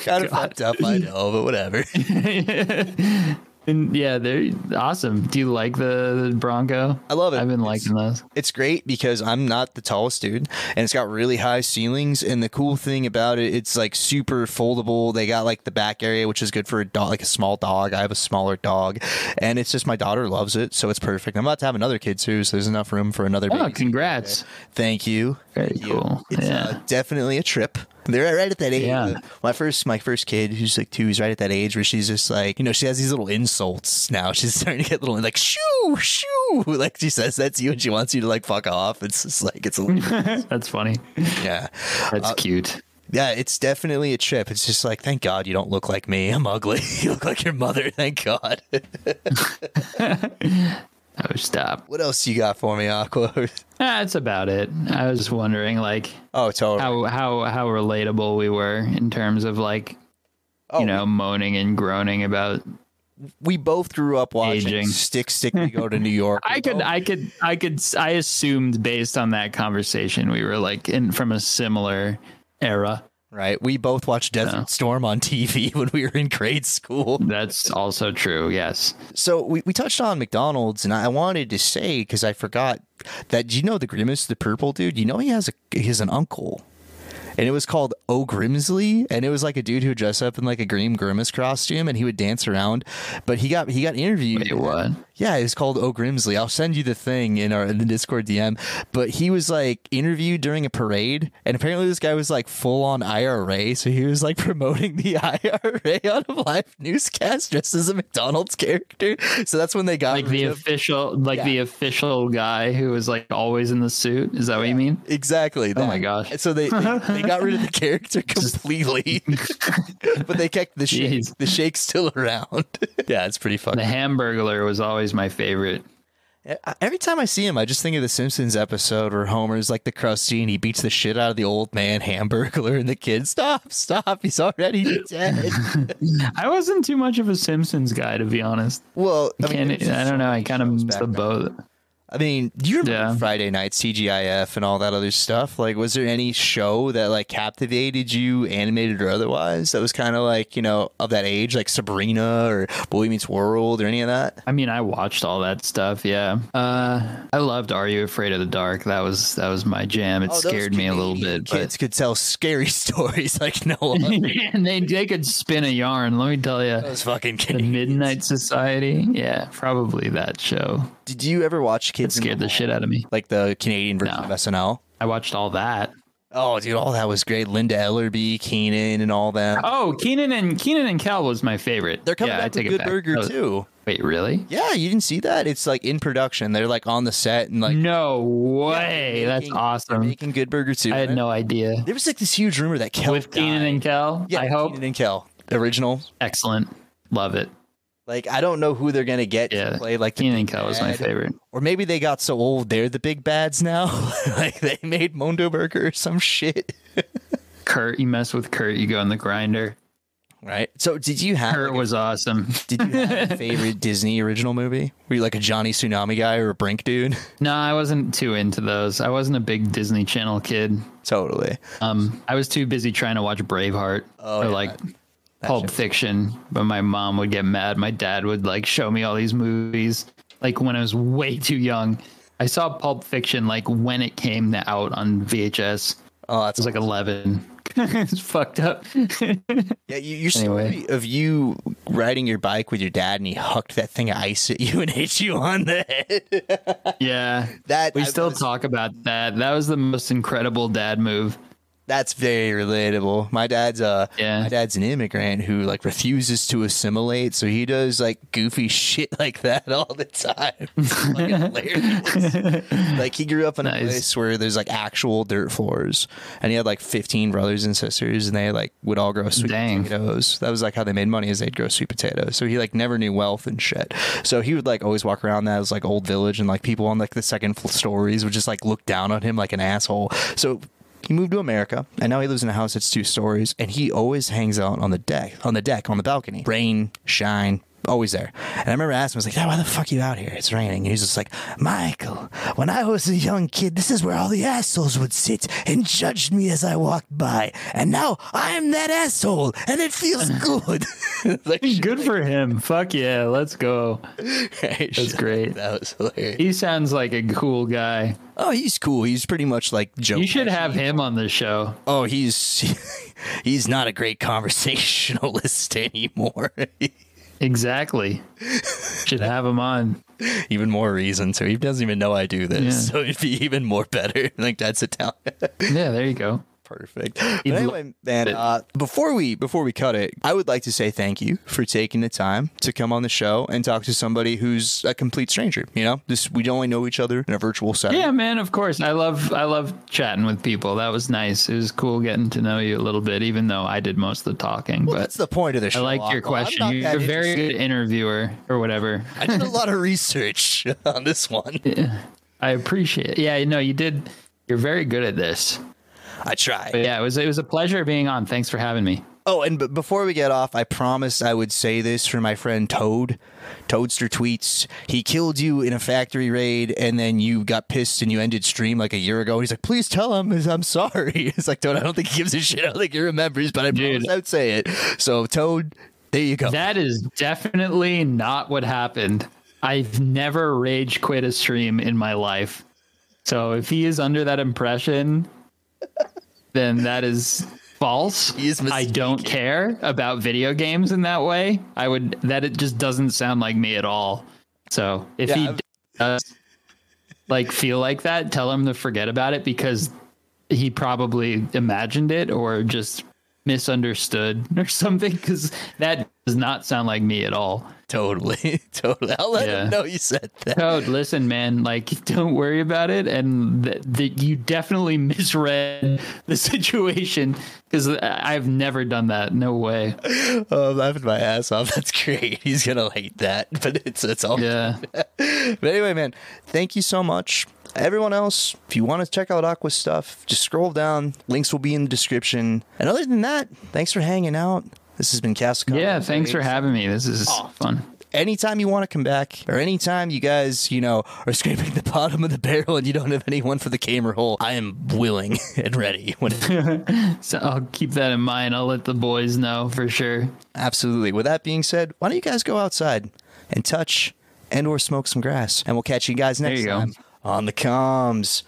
kind of fucked up, I know, but whatever. And yeah, they're awesome. Do you like the, the Bronco? I love it. I've been It's- liking those. It's great because I'm not the tallest dude, and it's got really high ceilings. And the cool thing about it, it's like super foldable. They got like the back area, which is good for a dog, like a small dog. I have a smaller dog, and it's just my daughter loves it, so it's perfect. I'm about to have another kid too, so there's enough room for another. Oh, congrats. Thank you. Very Thank you. cool. It's Yeah. uh, definitely a trip. They're right at that age. Yeah. My first, my first kid, who's like two, is right at that age where she's just like, you know, she has these little insults now. She's starting to get little like shoo shoo, like she says that to you, and she wants you to like fuck off. It's just like it's a little... That's funny. yeah, That's Uh, cute. yeah. It's definitely a trip. It's just like, thank God you don't look like me. I'm ugly. you look like your mother. Thank God. Oh, stop. what else you got for me, Aqua? Ah, that's about it. I was wondering, like, oh, totally. how how how relatable we were in terms of like, oh, you know, moaning and groaning about. we both grew up watching Aging. Stick Stick. We go to New York. I could, I could, I could. I assumed based on that conversation, we were like in from a similar era. Right. We both watched Desert. Storm on TV when we were in grade school. That's also true. Yes. So we, we touched on McDonald's, and I wanted to say because I forgot that. Do you know the Grimace, the purple dude? You know he has a he has an uncle, and it was called O'Grimacey, and it was like a dude who dressed up in like a green Grimace costume, and he would dance around. But he got he got interviewed. Wait, what? Yeah, it was called O'Grimacey. I'll send you the thing in our in the Discord DM. But he was like interviewed during a parade, and apparently this guy was like full on IRA, so he was like promoting the IRA on a live newscast dressed as a McDonald's character. So that's when they got Like the of- official, like Yeah. the official guy who was like always in the suit. Is that what you mean? exactly. Oh my gosh. So they, they they got rid of the character completely, but they kept the shake. Jeez. The shake's still around. yeah, it's pretty fun. The Hamburglar was always my favorite. Every time I see him, I just think of the Simpsons episode where Homer's like the crusty and he beats the shit out of the old man Hamburglar and the kid. Stop, stop! He's already dead. I wasn't too much of a Simpsons guy, to be honest. well, I mean, Can't, I don't know. I kind of shows missed the then. boat. I mean, do you remember Yeah. Friday night TGIF and all that other stuff? Like, was there any show that like captivated you, animated or otherwise, that was kind of like you know of that age, like Sabrina or Boy Meets World or any of that? I mean, I watched all that stuff. Yeah. Uh, I loved Are You Afraid of the Dark? That was that was my jam. It Oh, scared me a little bit, Kids could tell scary stories like no but man, they they could spin a yarn. Let me tell you. Those fucking The Midnight Society. Yeah, probably that show. Did you ever watch Kids in scared the Hall? shit out of me. like the Canadian version No. of SNL? I watched all that. Oh, dude, all that was great. Linda Ellerbee, Kenan, and all that. Oh, Kenan and Kenan and Kel was my favorite. They're coming yeah, I back it Good. Burger was- too. Wait, really? Yeah, you didn't see that? It's like in production. They're like on the set and like no way. That's making- awesome. making Good Burger too. I had no idea. There was like this huge rumor that Kel With Kenan and Kel, yeah, I hope. Kenan and Kel, original. Excellent. Love it. Like I don't know who they're gonna get Yeah. to play like Kenan big was my favorite. Or maybe they got so old they're the big bads now. like they made Mondo Burger or some shit. Kurt, you mess with Kurt, you go in the grinder. Right. So did you have Kurt like, was awesome. did you have a favorite Disney original movie? Were you like a Johnny Tsunami guy or a Brink dude? No, I wasn't too into those. I wasn't a big Disney Channel kid. totally. Um, I was too busy trying to watch Braveheart Oh, or yeah, like Pulp. Fiction. But my mom would get mad. My dad would like show me all these movies like when I was way too young. I saw Pulp Fiction like when it came out on VHS. Oh, that's was like 11. it's fucked up. Yeah, you, your story Anyway. of you riding your bike with your dad and he hucked that thing of ice at you and hit you on the head. yeah. that We I still was- talk about that. That was the most incredible dad move. That's very relatable. My dad's uh Yeah. my dad's an immigrant who like refuses to assimilate, so he does like goofy shit like that all the time. Like he grew up in a place where there's like actual dirt floors, and he had like 15 brothers and sisters, and they like would all grow sweet Dang. potatoes. That was like how they made money, is they'd grow sweet potatoes. So he like never knew wealth and shit. So he would like always walk around that as like old village, and like people on like the second floor stories would just like look down on him like an asshole. So he moved to America, and now he lives in a house that's two stories, and he always hangs out on the deck, on the deck, on the balcony. Rain, shine, always there. And I remember asking him, I was like, "Yeah, why the fuck are you out here? It's raining." And he's just like, "Michael, when I was a young kid, this is where all the assholes would sit and judge me as I walked by, and now I am that asshole, and it feels good." like, Good for him. Fuck yeah. Let's go. That's great. That was hilarious. He sounds like a cool guy. Oh, he's cool. He's pretty much like Joe. You should have him on the show. Oh, he's he's not a great conversationalist anymore. Exactly. should have him on. even more reason to. He doesn't even know I do this, Yeah. so it'd be even more better. like that's Italian. Yeah, there you go. Perfect. But anyway, man, uh, before we before we cut it, I would like to say thank you for taking the time to come on the show and talk to somebody who's a complete stranger. You know, this we only know each other in a virtual setting. Yeah, man. Of course, I love I love chatting with people. That was nice. It was cool getting to know you a little bit, even though I did most of the talking. Well, but that's the point of the show. I like your question. You're a very good interviewer or whatever. I did a lot of research on this one. Yeah, I appreciate it. Yeah, no, you did. You're very good at this. I try. But yeah, it was it was a pleasure being on. Thanks for having me. Oh, and b- before we get off, I promised I would say this for my friend Toad. Toadster tweets, he killed you in a factory raid, and then you got pissed and you ended stream like a year ago. He's like, please tell him I'm sorry. It's like, Toad, I don't think he gives a shit. I don't think he remembers, but I promised I would say it. So, Toad, there you go. That is definitely not what happened. I've never rage quit a stream in my life. So if he is under that impression, then that is false. I don't care about video games in that way. I would that it just doesn't sound like me at all. So if Yeah, he I've- does like feel like that, tell him to forget about it because he probably imagined it or just misunderstood or something because that does not sound like me at all. Totally. Totally. I'll let Yeah. him know you said that. Toad, listen, man, like don't worry about it, and that that you definitely misread the situation because I've never done that. No way. Oh, I'm laughing my ass off. That's great. He's going to like that, but it's, it's all Yeah, But anyway, man, thank you so much. Everyone else, if you want to check out Aqua's stuff, just scroll down. Links will be in the description. And other than that, thanks for hanging out. This has been Castle. yeah. Thanks for having me. This is oh. fun. Anytime you want to come back, or anytime you guys, you know, are scraping the bottom of the barrel and you don't have anyone for the camera hole, I am willing and ready. When So I'll keep that in mind. I'll let the boys know for sure. Absolutely. With that being said, why don't you guys go outside and touch and or smoke some grass, and we'll catch you guys next you go. time on the comms.